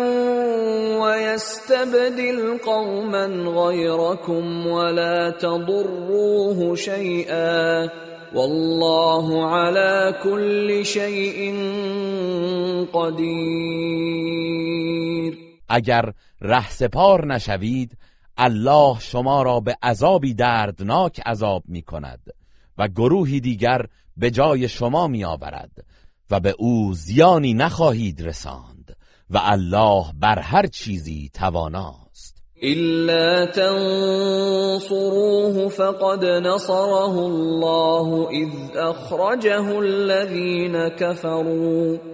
ويستبدل قوما غيركم ولا تضروه شيئا والله على كل شيء قدیر اگر رهسپار نشوید الله شما را به عذابی دردناک عذاب می کند و گروهی دیگر به جای شما می آورد و به او زیانی نخواهید رساند و الله بر هر چیزی تواناست. إلا تنصروه فقد نصره الله إذ أخرجه الذين كفروا.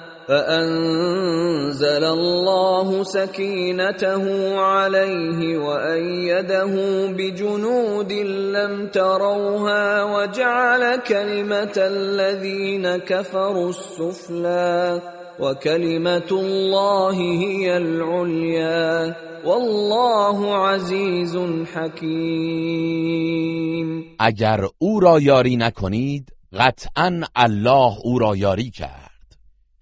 فأنزل الله سكينته عليه وأيده بجنود لم تروها وجعل كلمة الذين كفروا السفلى وكلمة الله هي العليا والله عزيز حكيم. اگر أو را یاری نکنید قطعا الله أو را یاری کرد.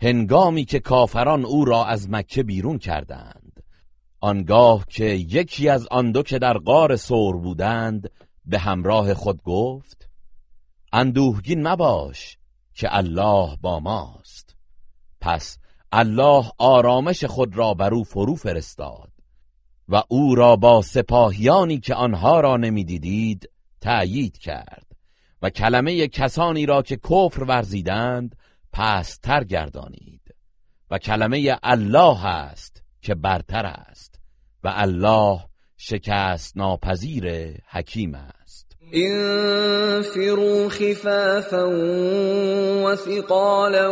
هنگامی که کافران او را از مکه بیرون کردند. آنگاه که یکی از آن دو که در غار سور بودند به همراه خود گفت اندوهگین مباش که الله با ماست. پس الله آرامش خود را بر او فرو فرستاد و او را با سپاهیانی که آنها را نمی‌دیدید تأیید کرد و کلمه کسانی را که کفر ورزیدند تر گردانید و کلمه الله است که برتر است و الله شکست ناپذیر حکیم است. انفروا خفافا وثقالا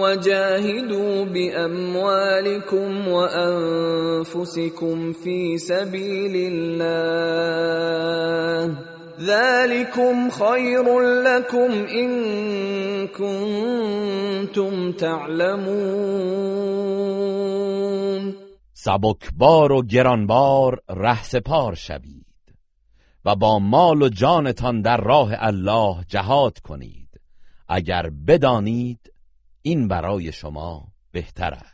وجاهدوا باموالكم وانفسكم في سبيل الله. ذلكم خير لكم إن كنتم تعلمون سبکبار و گرانبار رهسپار شوید و با مال و جانتان در راه الله جهاد کنید. اگر بدانید این برای شما بهتر است.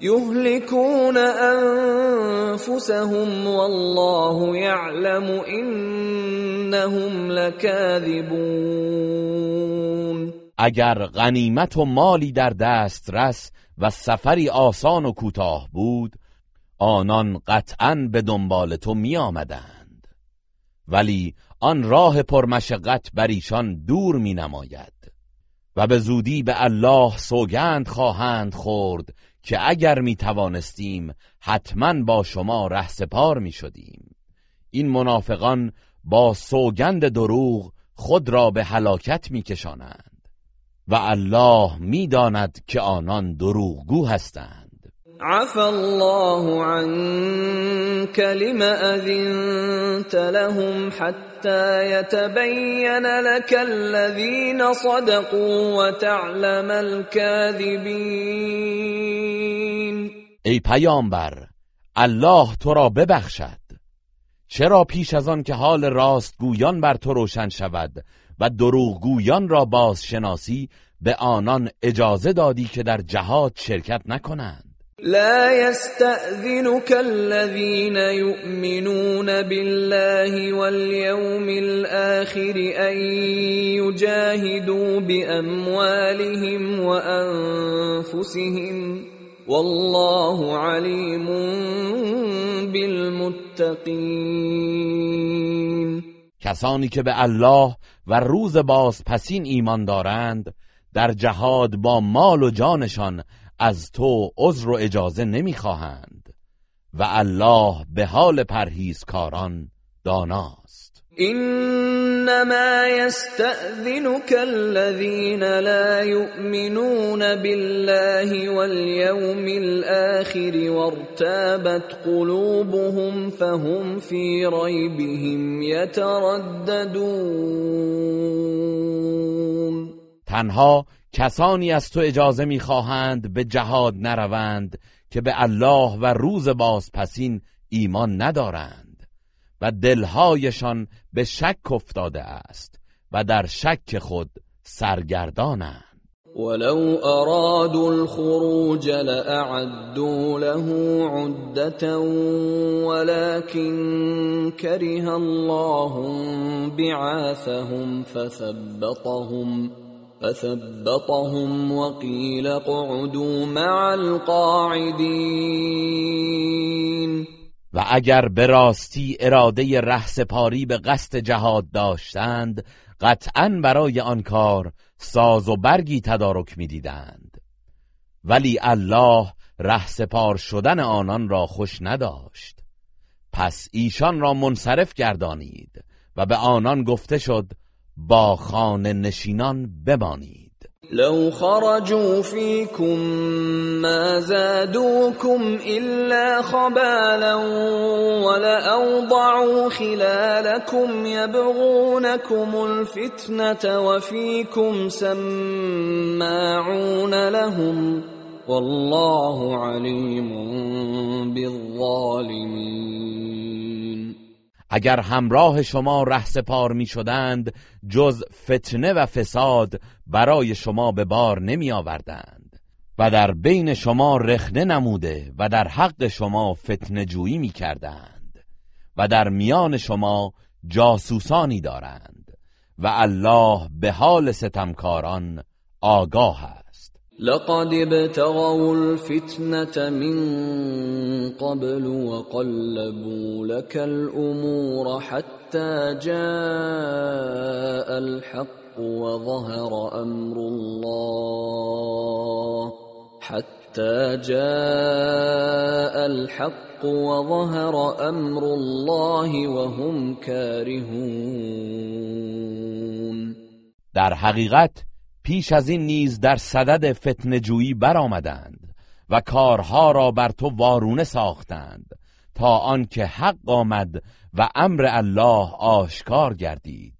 يهلكون انفسهم والله يعلم انهم لكاذبون. اگر غنیمت و مالی در دست رس و سفری آسان و کوتاه بود آنان قطعا به دنبال تو می آمدند ولی آن راه پرمشقت بر ایشان دور می نماید و به زودی به الله سوگند خواهند خورد که اگر می توانستیم حتما با شما ره سپار می شدیم این منافقان با سوگند دروغ خود را به هلاکت می کشانند و الله می داند که آنان دروغگو هستند. عفا الله عنك لما اذنت لهم حتى يتبين لك الذين صدقوا وتعلم الكاذبين. ای پیامبر الله تو را ببخشد. چرا پیش از آن که حال راستگویان بر تو روشن شود و دروغگویان را بازشناسی به آنان اجازه دادی که در جهاد شرکت نکنند؟ لا يستأذنك الذين يؤمنون بالله واليوم الآخر أن يجاهدوا بأموالهم وأنفسهم والله عليم بالمتقين. کسانی که به الله و روز باز پسین ایمان دارند در جهاد با مال و جانشان از تو عذر و اجازه نمی‌خواهند. و الله به حال پرهیزکاران داناست. انما يستأذنك الذين لا يؤمنون بالله واليوم الآخر وارتابت قلوبهم فهم في ريبهم يترددون تنها کسانی از تو اجازه می‌خواهند به جهاد نروند که به الله و روز بازپسین ایمان ندارند و دلهایشان به شک افتاده است و در شک خود سرگردانند. ولو ارادوا الخروج لأعدوا له عدة ولكن كره الله بعاثهم فثبطهم. فثبطهم وقيل اقعدوا مع القاعدين. و اگر به راستی اراده رهسپاری به قصد جهاد داشتند قطعا برای آن کار ساز و برگی تدارک می‌دیدند. ولی الله رهسپار شدن آنان را خوش نداشت. پس ایشان را منصرف گردانید و به آنان گفته شد با خانه نشینان بمانید. لو خرجوا فيكم ما زادوكم إلا خبالا ولأوضعوا خلالكم يبغونكم الفتنة وفيكم سماعون لهم والله عليم بالظالمين اگر همراه شما رهسپار می شدند جز فتنه و فساد برای شما به بار نمی آوردند. و در بین شما رخنه نموده و در حق شما فتنه جویی می کردند. و در میان شما جاسوسانی دارند. و الله به حال ستمکاران آگاه است. لقد ابتغوا الفتنة من قبل وقلبوا لك الأمور حتى جاء الحق وظهر أمر الله حتى جاء الحق وظهر أمر الله وهم كارهون. در حقیقت پیش از این نیز در صدد فتنجویی برآمدند و کارها را بر تو وارونه ساختند تا آنکه حق آمد و امر الله آشکار گردید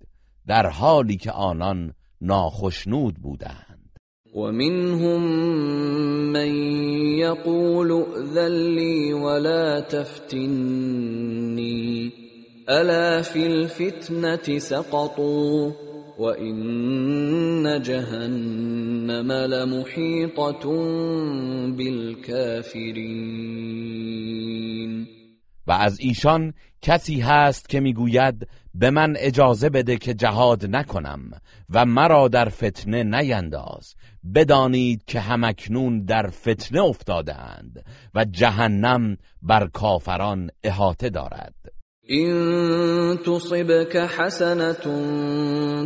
در حالی که آنان ناخشنود بودند. و منهم من یقول ائذن ولا تفتنی الا فی الفتنة سقطوا؟ وَإِنَّ جهنم لمحيطة بالكافرین و از ایشان کسی هست که می‌گوید به من اجازه بده که جهاد نکنم و مرا در فتنه نینداز. بدانید که همکنون در فتنه افتادهاند و جهنم بر کافران احاطه دارد. إن تصبك حسنة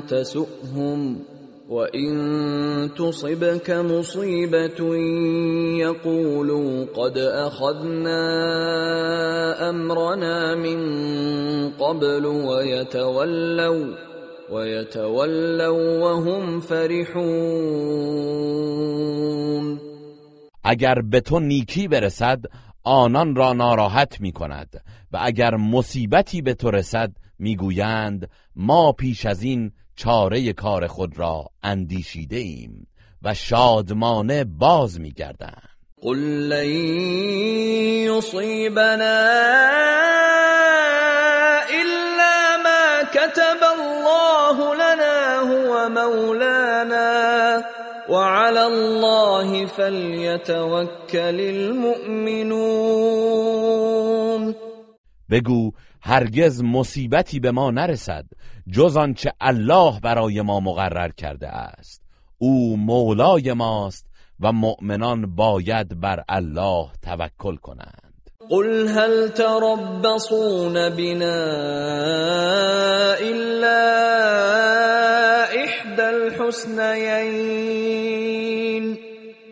تسؤهم وإن تصبك مصيبة يقولوا قد أخذنا أمرنا من قبل ويتولوا ويتولوا وهم فرحون. اگر به تو نیکی برسد آنان را ناراحت می کند و اگر مصیبتی به تو رسد می‌گویند ما پیش از این چاره کار خود را اندیشیده ایم و شادمانه باز میگردند. قل لن یصیبنا الا ما كتب الله لنا هو مولانا. وعلى الله فليتوكل المؤمنون. بگو هرگز مصیبتی به ما نرسد جز آنچه الله برای ما مقرر کرده است. او مولای ماست و مؤمنان باید بر الله توکل کنند. قل هل تربصون بنا الا إحدى الحسنيين؟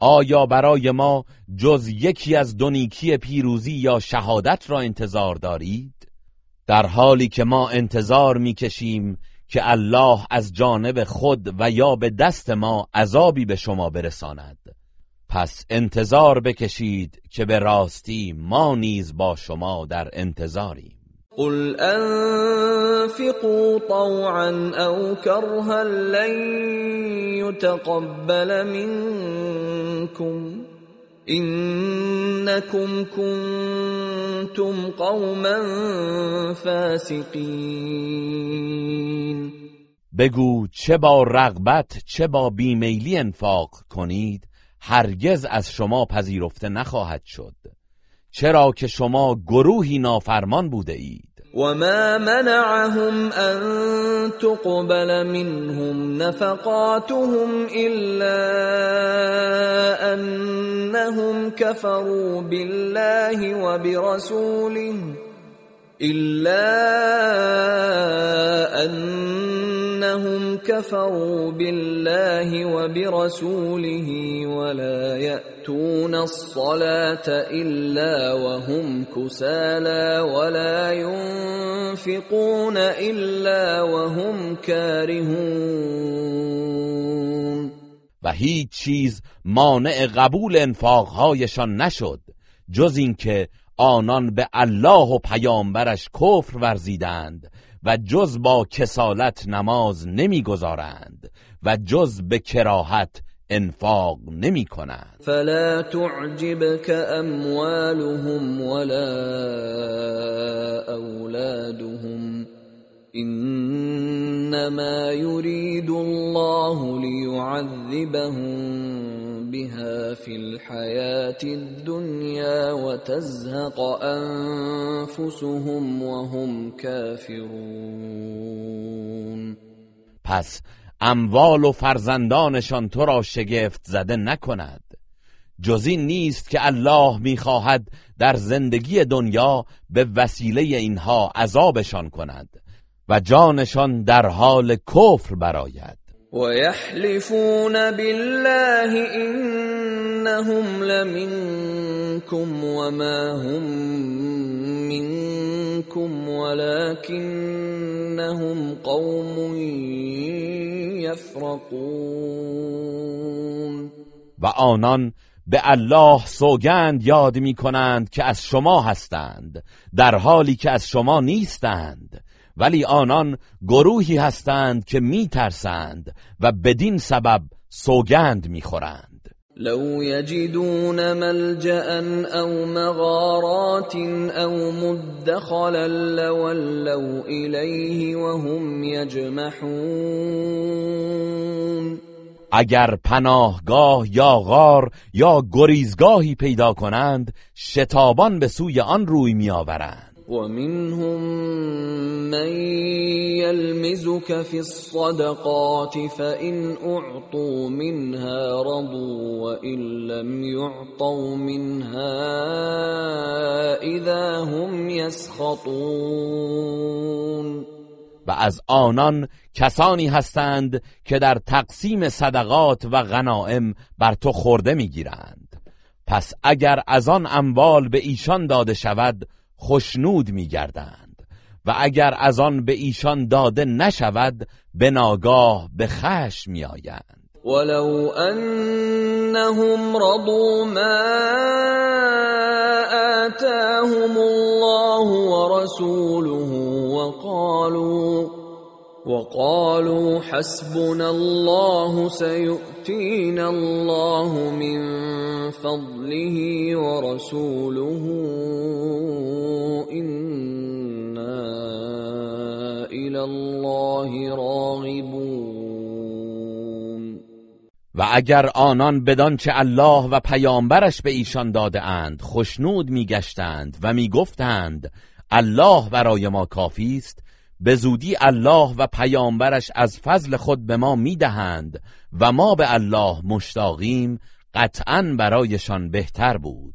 آیا برای ما جز یکی از دونیکی پیروزی یا شهادت را انتظار دارید؟ در حالی که ما انتظار می‌کشیم که الله از جانب خود و یا به دست ما عذابی به شما برساند پس انتظار بکشید که به راستی ما نیز با شما در انتظاریم قل انفقوا طوعا او كرها لن يتقبل منكم انكم كنتم قوما فاسقين بگو چه با رغبت چه با بیمیلی انفاق کنید هرگز از شما پذیرفته نخواهد شد. چرا که شما گروهی نافرمان بوده اید. وما منعهم أن تقبل منهم نفقاتهم إلا أنهم كفروا بالله وبرسوله إلا أنهم كفروا بالله وبرسوله ولا يأتون الصلاة إلا وهم كسالى ولا ينفقون إلا وهم كارهون. و هیچ چیز مانع قبول انفاقهایشان نشد جز اینکه آنان به الله و پیامبرش کفر ورزیدند و جز با کسالت نماز نمی‌گذارند و جز به کراهت انفاق نمی کنند فلا تعجبك اموالهم ولا اولادهم. انما يريد الله ليعذبهم بها في الحياة الدنيا وتزهق أنفسهم وهم كافرون. پس اموال و فرزندانشان تو را شگفت زده نکند. جز این نیست که الله می‌خواهد در زندگی دنیا به وسیله اینها عذابشان کند. و جانشان در حال کفر براید ويحلفون بالله إنهم لمنكم وما هم منكم ولكنهم قوم يفرقون. و آنان به الله سوگند یاد می کنند که از شما هستند در حالی که از شما نیستند. ولی آنان گروهی هستند که میترسند و بدین سبب سوگند می‌خورند. لو یجدون ملجأ او مغارات او مدخلا لولوا الیه وهم یجمحون. اگر پناهگاه یا غار یا گریزگاهی پیدا کنند شتابان به سوی آن روی میآورند. ومنهم من يلمزك في الصدقات فإن أعطوا منها رضوا وإن لم يعطوا منها إذا هم يسخطون. و از آنان کسانی هستند که در تقسیم صدقات و غنائم بر تو خورده می‌گیرند. پس اگر از آن اموال به ایشان داده شود خشنود میگردند و اگر از آن به ایشان داده نشود به ناگاه به خشم میآیند. ولو انهم رضوا ما آتاهم الله ورسوله وقالوا وقالوا حسبنا الله سيؤتينا الله من فضله ورسوله إنا إلى الله راغبون. و اگر آنان بدانچه الله و پیامبرش به ایشان داده اند خشنود میگشتند و می‌گفتند الله برای ما کافی است به زودی الله و پیامبرش از فضل خود به ما می‌دهند و ما به الله مشتاقیم قطعا برایشان بهتر بود.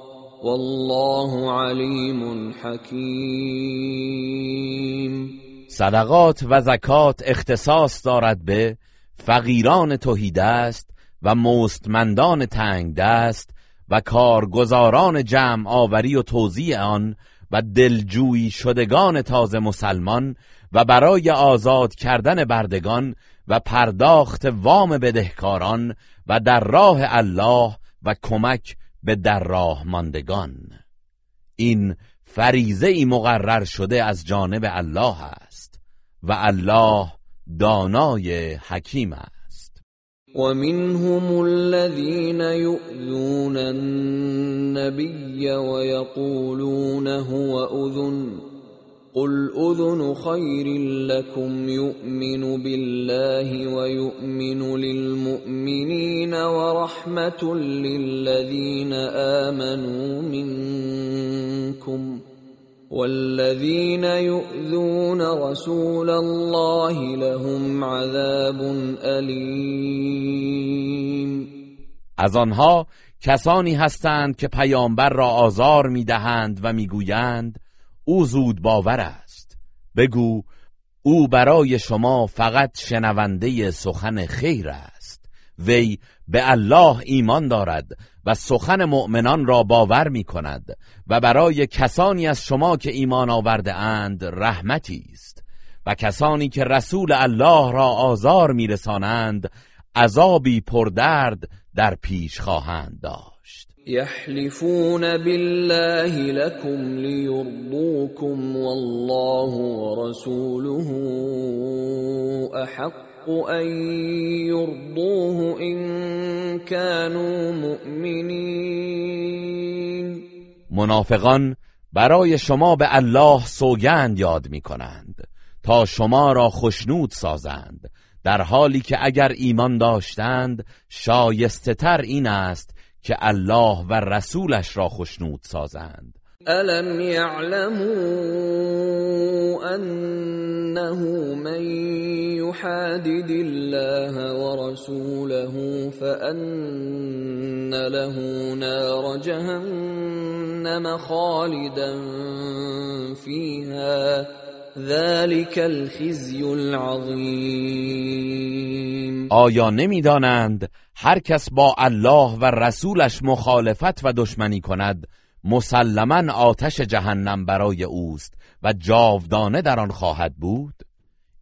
والله علیم حکیم. صدقات و زکات اختصاص دارد به فقیران است و مستمندان تنگ دست و کارگزاران جمع آوری و توزیع آن و دلجویی شدگان تازه مسلمان و برای آزاد کردن بردگان و پرداخت وام بدهکاران و در راه الله و کمک به در راه ماندگان. این فریزه ای مقرر شده از جانب الله است و الله دانای حکیم است. ومنهم الذين يؤذون النبي ويقولون هو اذن قل اذن خير لكم يؤمن بالله ويؤمن للمؤمنين ورحمه للذين امنوا منكم والذين يؤذون رسول الله لهم عذاب الیم از آنها کسانی هستند که پیامبر را آزار می‌دهند و می‌گویند او زود باور است. بگو او برای شما فقط شنونده سخن خیر است. وی به الله ایمان دارد و سخن مؤمنان را باور می کند و برای کسانی از شما که ایمان آورده اند رحمتی است. و کسانی که رسول الله را آزار میرسانند عذابی پردرد در پیش خواهند داشت يحلفون بالله لكم ليرضوكم والله ورسوله احق ان يرضوه ان كانوا مؤمنين. منافقان برای شما به الله سوگند یاد می کنند تا شما را خشنود سازند در حالی که اگر ایمان داشتند شایسته تر این است که الله و رسولش را خشنود سازند. الم يعلموا انه من يحادد الله ورسوله فان له نار جهنم خالدا فيها ذلك الخزي العظیم آیا نمی‌دانند هر کس با الله و رسولش مخالفت و دشمنی کند مسلما آتش جهنم برای اوست و جاودانه در آن خواهد بود.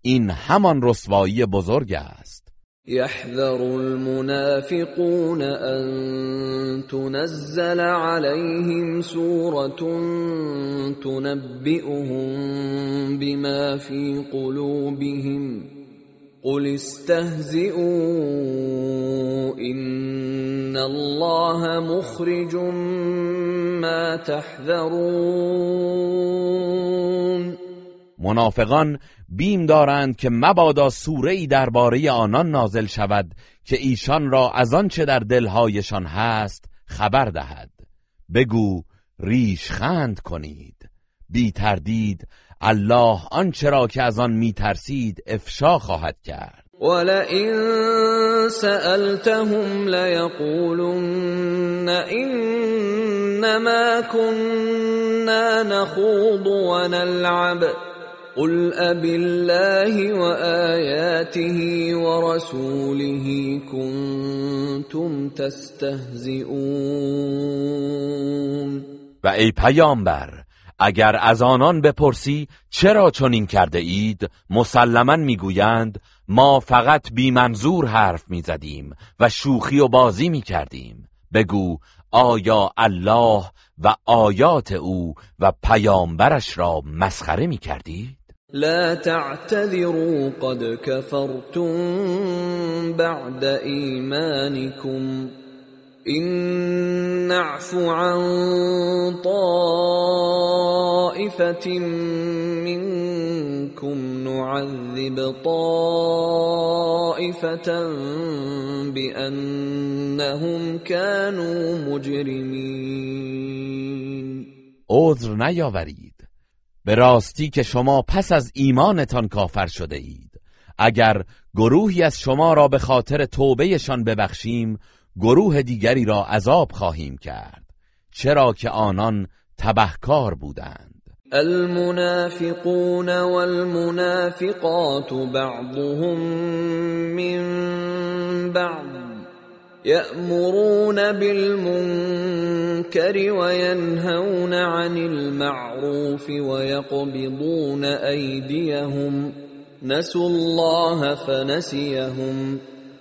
این همان رسوایی بزرگ است. يحذر المنافقون ان تنزل عليهم سوره تنبئهم بما في قلوبهم. قل استهزئوا ان الله مخرج ما تحذرون منافقان بیم دارند که مبادا سوره ای درباره آنان نازل شود که ایشان را از آنچه در دلهایشان هست خبر دهد. بگو ریش خند کنید. بی تردید الله آنچه را که از آن میترسید افشا خواهد کرد. ولئن سألتهم ليقولن انما كنا نخوض ونلعب. قل اب الله وآياته ورسوله كنتم تستهزئون. و ای پیامبر اگر از آنان بپرسی چرا چنین کرده اید؟ مسلما می‌گویند ما فقط بی منظور حرف می‌زدیم و شوخی و بازی می‌کردیم. بگو آیا الله و آیات او و پیامبرش را مسخره می‌کردید؟ لا تعتذروا قد كفرتم بعد ایمانكم إن نعف عن طائفة منكم نعذب طائفة بأنهم كانوا مجرمين. عذر نیاورید. به راستی که شما پس از ایمانتان کافر شده اید. اگر گروهی از شما را به خاطر توبهشان ببخشیم گروه دیگری را عذاب خواهیم کرد چرا که آنان تبهکار بودند. المنافقون والمنافقات بعضهم من بعض يأمرون بالمنكر وينهون عن المعروف ويقبضون أيديهم نسوا الله فنسيهم.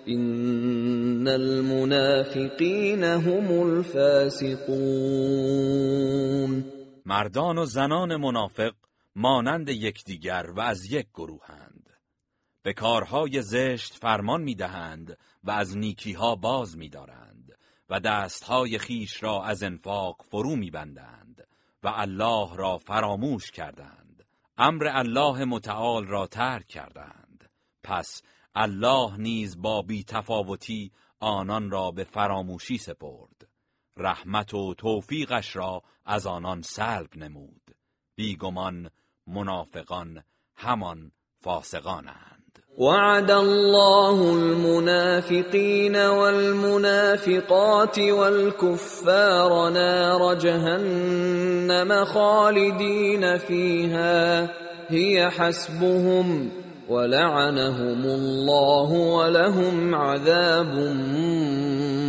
ان المنافقین هم الفاسقون. مردان و زنان منافق مانند یکدیگر و از یک گروهند. به کارهای زشت فرمان می‌دهند و از نیکیها باز میدارند و دستهای خیش را از انفاق فرو میبندند و الله را فراموش کردند. امر الله متعال را ترک کردند. پس الله نیز با بیتفاوتی آنان را به فراموشی سپرد. رحمت و توفیقش را از آنان سلب نمود. بیگمان منافقان همان فاسقانند. وعد الله المنافقین والمنافقات والكفار نار جهنم خالدین فيها هي حسبهم ولعنهم الله ولهم عذاب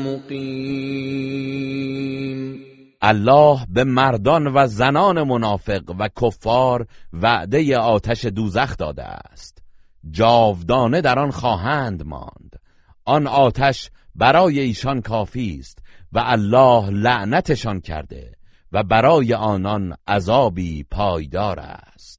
مقیم الله به مردان و زنان منافق و کفار وعده آتش دوزخ داده است. جاودانه در آن خواهند ماند. آن آتش برای ایشان کافی است و الله لعنتشان کرده و برای آنان عذابی پایدار است.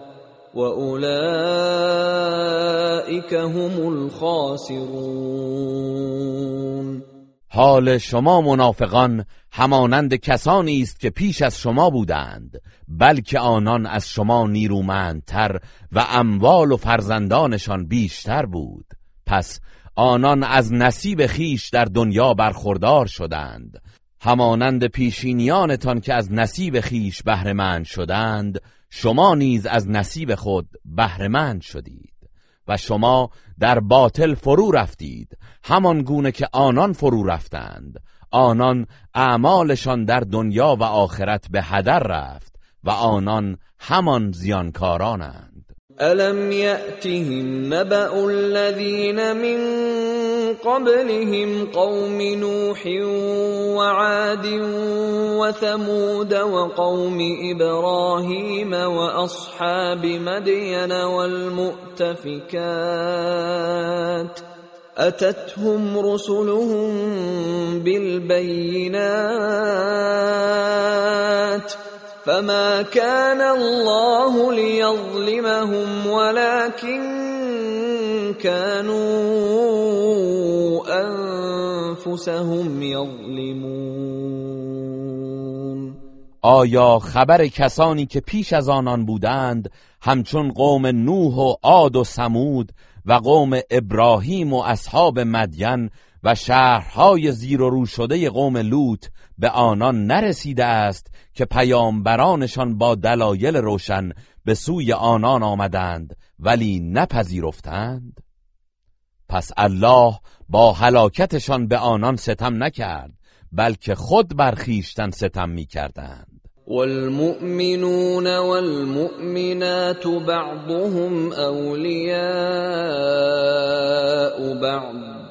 واولئك هم الخاسرون حال شما منافقان همانند کسانی است که پیش از شما بودند بلکه آنان از شما نیرومندتر و اموال و فرزندانشان بیشتر بود. پس آنان از نصیب خیش در دنیا برخوردار شدند. همانند پیشینیانتان که از نصیب خیش بهرهمند شدند شما نیز از نصیب خود بهرهمند شدید و شما در باطل فرو رفتید همان گونه که آنان فرو رفتند. آنان اعمالشان در دنیا و آخرت به هدر رفت و آنان همان زیانکارانند. الم یأتهم نبأ الذین من قبلهم قوم نوح وعاد وثمود وقوم إبراهيم واصحاب مدين والمؤتفكات اتتهم رسلهم بالبينات فما كان الله ليظلمهم ولكن كانوا انفسهم يظلمون آیا خبر کسانی که پیش از آنان بودند همچون قوم نوح و عاد و سمود و قوم ابراهیم و اصحاب مدین و شهرهای زیر و رو شده قوم لوط به آنان نرسیده است که پیامبرانشان با دلایل روشن به سوی آنان آمدند ولی نپذیرفتند. پس الله با هلاکتشان به آنان ستم نکرد بلکه خود برخیشتن ستم می کردند والمؤمنون والمؤمنات بعضهم اولیاء بعض.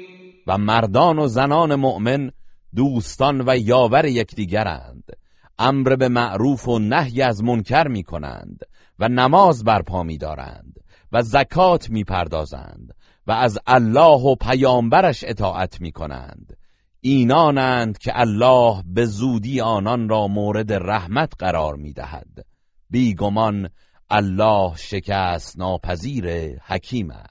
و مردان و زنان مؤمن دوستان و یاور یکدیگرند. امر به معروف و نهی از منکر می کنند و نماز برپا می دارند و زکات می پردازند و از الله و پیامبرش اطاعت می کنند اینانند که الله به زودی آنان را مورد رحمت قرار می دهد بیگمان الله شکست ناپذیر حکیم است.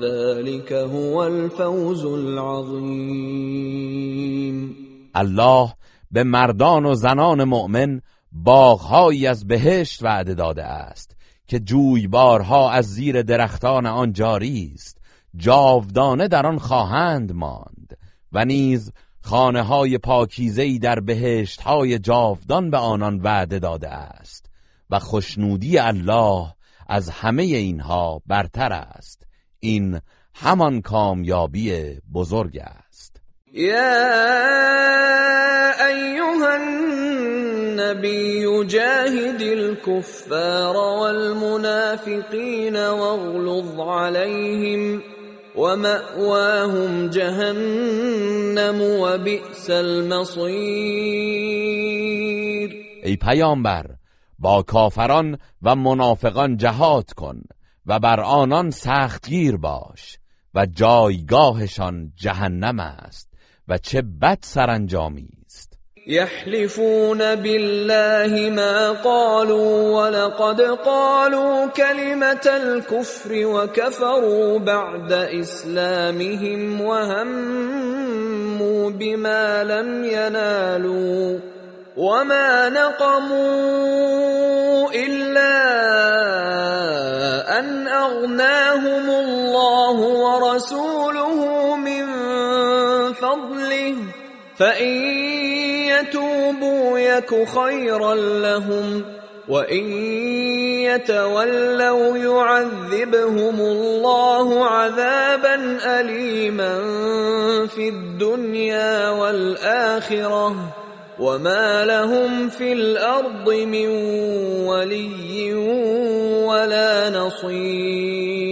ذلك هو الفوز العظیم الله به مردان و زنان مؤمن باغهایی از بهشت وعده داده است که جویبارها از زیر درختان آن جاری است جاودانه در آن خواهند ماند و نیز خانه های پاکیزهی در بهشت های جاودان به آنان وعده داده است و خوشنودی الله از همه اینها برتر است. این همان کامیابی بزرگ است. یا ایها النبی جاهد الكفار والمنافقین واغلظ عليهم ومأواهم جهنم وبئس المصیر. ای پیامبر با کافران و منافقان جهاد کن. و بر آنان سختگیر باش و جایگاهشان جهنم است و چه بد سرانجامی است. یحلفون بالله ما قالوا ولقد قالوا كلمة الكفر وكفروا بعد اسلامهم وهموا بما لم ينالوا وما نقموا إلا أن أغناهم الله ورسوله من فضله فإن يتوبوا يك خيرا لهم وإن يتولوا يعذبهم الله عذابا أليما في الدنيا والآخرة وما لهم في الارض من ولي ولا نصير.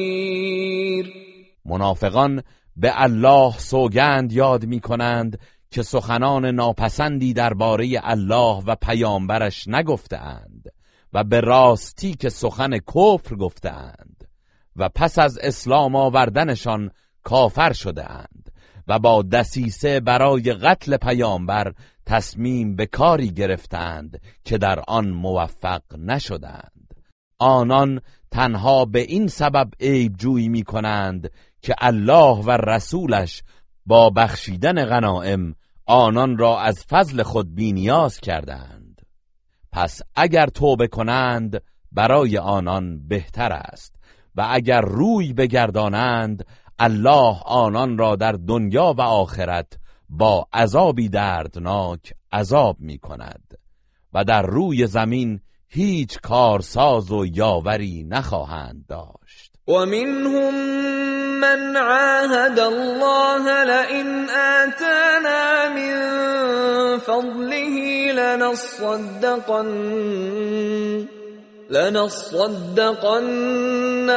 منافقان به الله سوگند یاد می کنند که سخنان ناپسندی درباره الله و پیامبرش نگفتهاند و به راستی که سخن کفر گفتهاند و پس از اسلام آوردنشان کافر شده اند و با دسیسه برای قتل پیامبر تصمیم به کاری گرفتند که در آن موفق نشدند. آنان تنها به این سبب عیب جویی می کنند که الله و رسولش با بخشیدن غنائم آنان را از فضل خود بینیاز کردند. پس اگر توبه کنند برای آنان بهتر است و اگر روی بگردانند الله آنان را در دنیا و آخرت با عذابی دردناک عذاب می کند و در روی زمین هیچ کارساز و یاوری نخواهند داشت. ومنهم من عاهد الله لئن آتانا من فضله لنصدقن لنصدقن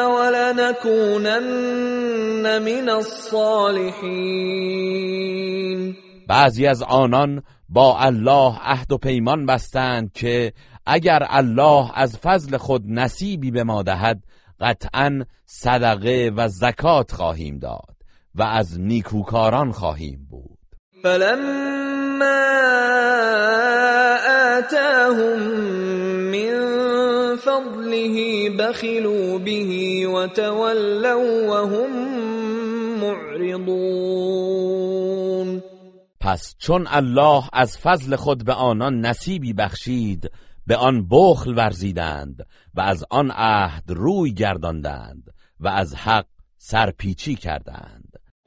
ولنكونن من الصالحین. بعضی از آنان با الله عهد و پیمان بستند که اگر الله از فضل خود نصیبی به ما دهد قطعا صدقه و زکات خواهیم داد و از نیکوکاران خواهیم بود. فلما آتاهم من فضله بخلوا به وتولوا وهم معرضون. پس چون الله از فضل خود به آنان نصیبی بخشید به آن بخل ورزیدند و از آن عهد روی گرداندند و از حق سرپیچی کردند.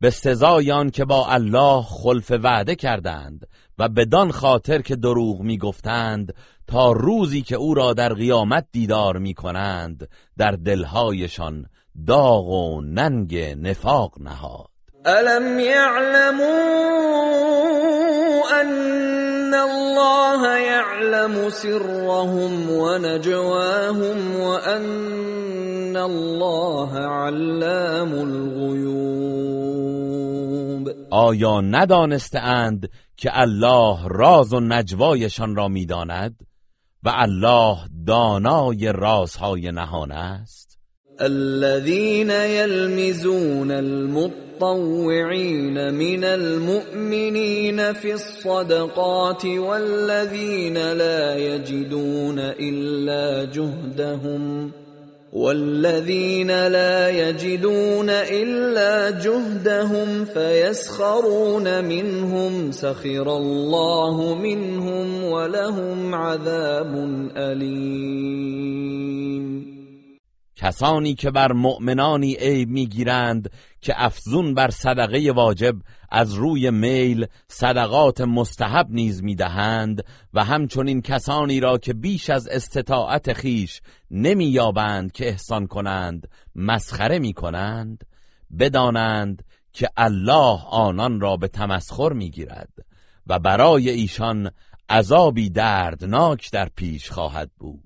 به سزای آن که با الله خلف وعده کردند و بدان خاطر که دروغ می‌گفتند تا روزی که او را در قیامت دیدار می کنند در دلهایشان داغ و ننگ نفاق نهاد. الم يعلموا ان الله يعلم سرهم ونجواهم وان الله علام الغیوب آیا ندانستند که الله راز و نجوایشان را می‌داند و الله دانای رازهای نهان است؟ الذين يلمزون المطوعين من المؤمنين في الصدقات والذين لا يجدون إلا جهدهم والذين لا يجدون إلا جهدهم فيسخرون منهم سخر الله منهم ولهم عذاب أليم کسانی که بر مؤمنانی عیب می‌گیرند که افزون بر صدقه واجب از روی میل صدقات مستحب نیز می‌دهند و همچنین کسانی را که بیش از استطاعت خیش نمییابند که احسان کنند مسخره می‌کنند بدانند که الله آنان را به تمسخر می‌گیرد و برای ایشان عذابی دردناک در پیش خواهد بود.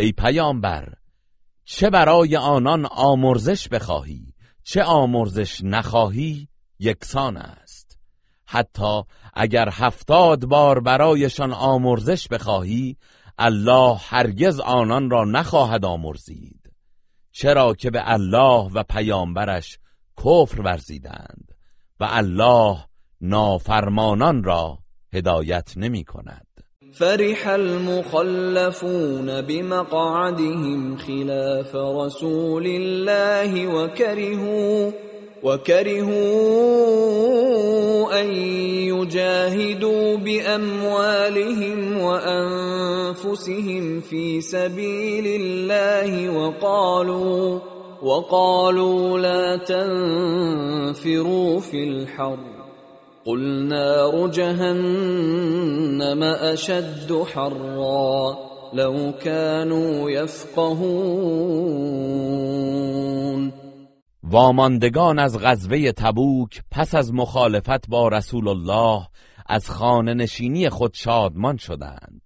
ای پیامبر چه برای آنان آمرزش بخواهی چه آمرزش نخواهی یکسان است. حتی اگر هفتاد بار برایشان آمرزش بخواهی الله هرگز آنان را نخواهد آمرزید. چرا که به الله و پیامبرش کفر ورزیدند و الله نافرمانان را هدایت نمی کند. فرح المخلفون بمقعدهم خلاف رسول الله وكرهوا وكرهوا أن يجاهدوا بأموالهم وأنفسهم في سبيل الله وقالوا وقالوا لا تنفروا في الحرب. قل نار جهنم اشد حرا لو كانوا يفقهون. واماندگان از غزوه تبوک پس از مخالفت با رسول الله از خانه نشینی خود شادمان شدند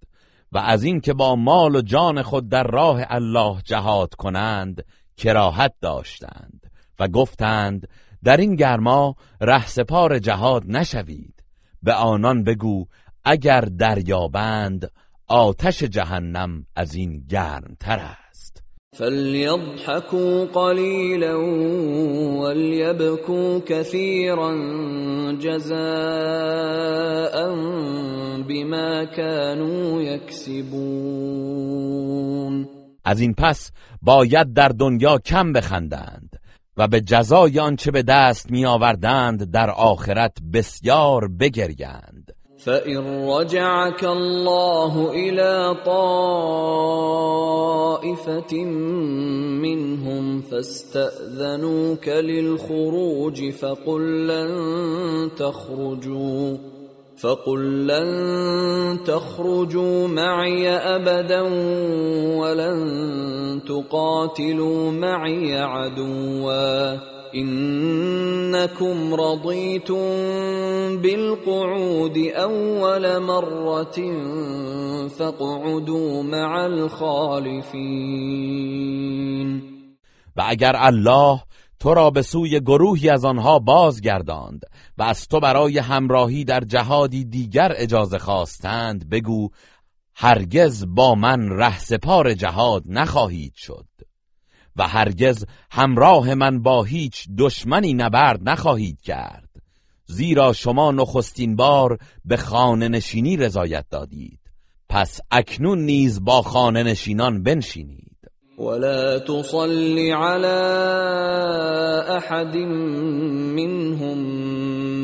و از اینکه با مال و جان خود در راه الله جهاد کنند کراهت داشتند و گفتند در این گرما رهسپار جهاد نشوید. به آنان بگو اگر دریابند آتش جهنم از این گرمتر است. فلیضحکوا قلیلا ولیبکوا کثیرا جزاء بما كانوا یکسبون از این پس باید در دنیا کم بخندند. و به جزای آنچه به دست می آوردند در آخرت بسیار بگریند. فإن رجعك الله إلى طائفة منهم فاستأذنوك للخروج فقل لن تخرجوا. فقل لن تخرجوا معي أبدا ولن تقاتلوا معي عدوا إنكم رضيتم بالقعود أول مرة فاقعدوا مع الخالفين و اگر الله تو را به سوی گروهی از آنها بازگرداند و از تو برای همراهی در جهادی دیگر اجازه خواستند بگو هرگز با من رهسپار جهاد نخواهید شد و هرگز همراه من با هیچ دشمنی نبرد نخواهید کرد. زیرا شما نخستین بار به خانه نشینی رضایت دادید. پس اکنون نیز با خانه نشینان بنشینید. ولا تصل على احد منهم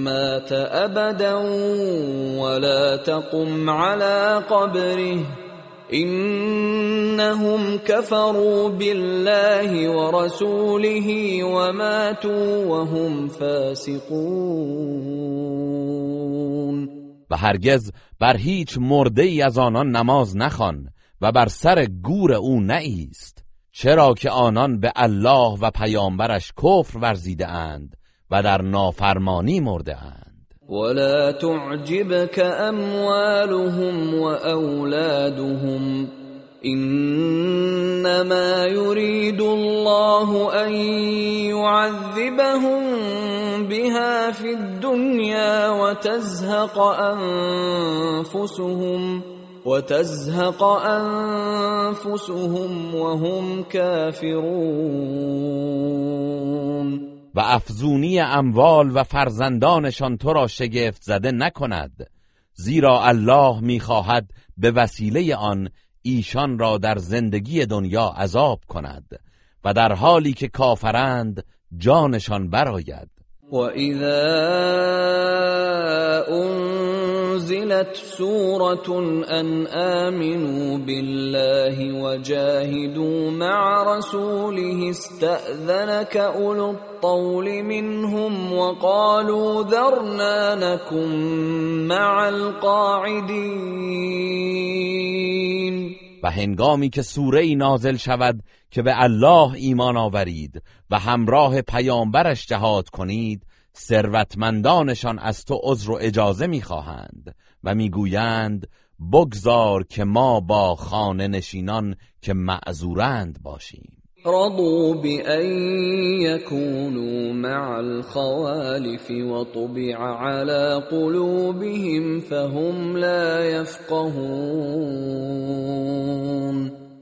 مات ابدا ولا تقم على قبره. انهم كفروا بالله ورسوله وماتوا وهم فاسقون. و هرگز بر هیچ مرده ای از آنان نماز نخوان و بر سر گور او نایست چرا که آنان به الله و پیامبرش کفر ورزیده اند و در نافرمانی مرده اند ولا تعجبك اموالهم واولادهم انما يريد الله ان يعذبهم بها في الدنيا وتزهق انفسهم وتزهق انفسهم وهم كافرون. و افزونی اموال و فرزندانشان تو را شگفت زده نکند زیرا الله می‌خواهد به وسیله آن ایشان را در زندگی دنیا عذاب کند و در حالی که کافرند جانشان براید وَإِذَا أُنزِلَتْ سُورَةٌ أَنْ آمِنُوا بِاللَّهِ وَجَاهِدُوا مَعَ رَسُولِهِ اسْتَأْذَنَكَ أُولُو الطَّوْلِ مِنْهُمْ وَقَالُوا ذَرْنَا نَكُنْ مَعَ الْقَاعِدِينَ و هنگامی که سوره نازل شود که به الله ایمان آورید و همراه پیامبرش جهاد کنید ثروتمندانشان از تو عذر و اجازه می‌خواهند و می‌گویند بگذار که ما با خانه نشینان که معذورند باشیم. رضوا بأن يكونوا مع الخوالف وطبع على قلوبهم فهم لا يفقهون.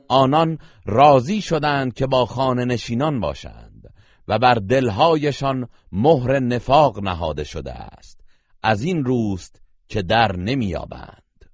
آنان راضی شدند که با خانه نشینان باشند و بر دلهایشان مهر نفاق نهاده شده است. از این روست که در نمیابند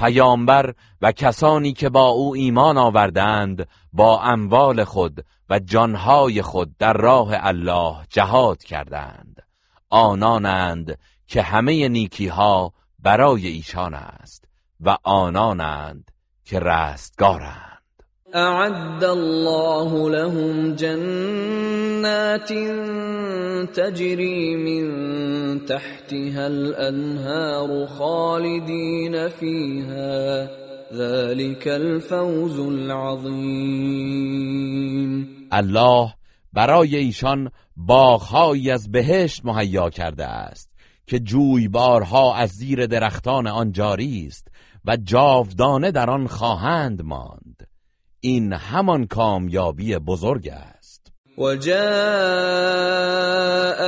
پیامبر و کسانی که با او ایمان آوردند با اموال خود و جانهای خود در راه الله جهاد کردند. آنانند که همه نیکیها برای ایشان است و آنانند که رستگارند. اعد الله لهم جنات تجري من تحتها الانهار خالدين فيها. ذلك الفوز العظیم الله برای ایشان باغهایی از بهشت مهیا کرده است که جویبارها از زیر درختان آن جاری است و جاودانه در آن خواهند ماند. این همان کامیابی بزرگ است. وجاء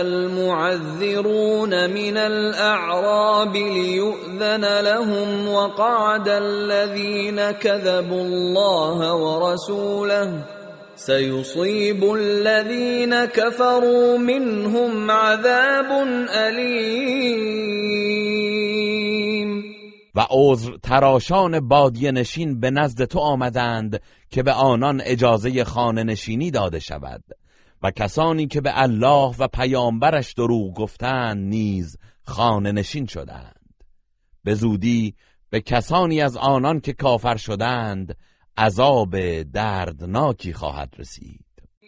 المعذرون من الاعراب ليؤذن لهم وقعد الذين كذبوا الله ورسوله. سيصيب الذين كفروا منهم عذاب أليم. و عذر تراشان بادیه نشین به نزد تو آمدند که به آنان اجازه خانه نشینی داده شود و کسانی که به الله و پیامبرش دروغ گفتند نیز خانه نشین شدند. به زودی به کسانی از آنان که کافر شدند عذاب دردناکی خواهد رسید.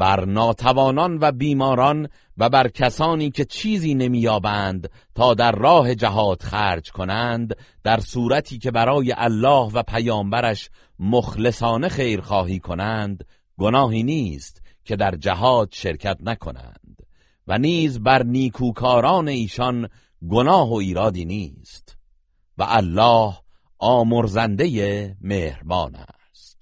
بر ناتوانان و بیماران و بر کسانی که چیزی نمییابند تا در راه جهاد خرج کنند در صورتی که برای الله و پیامبرش مخلصانه خیرخواهی کنند گناهی نیست که در جهاد شرکت نکنند. و نیز بر نیکوکاران ایشان گناه و ایرادی نیست. و الله آمرزنده مهربان است.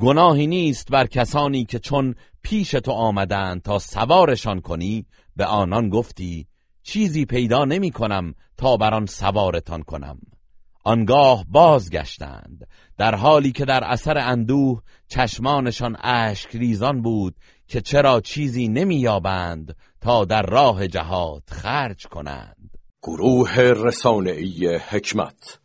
گناهی نیست بر کسانی که چون پیش تو آمدند تا سوارشان کنی به آنان گفتی چیزی پیدا نمی کنم تا بر آن سوارتان کنم. آنگاه بازگشتند در حالی که در اثر اندوه چشمانشان اشک ریزان بود که چرا چیزی نمییابند تا در راه جهاد خرج کنند. گروه رسانه‌ای حکمت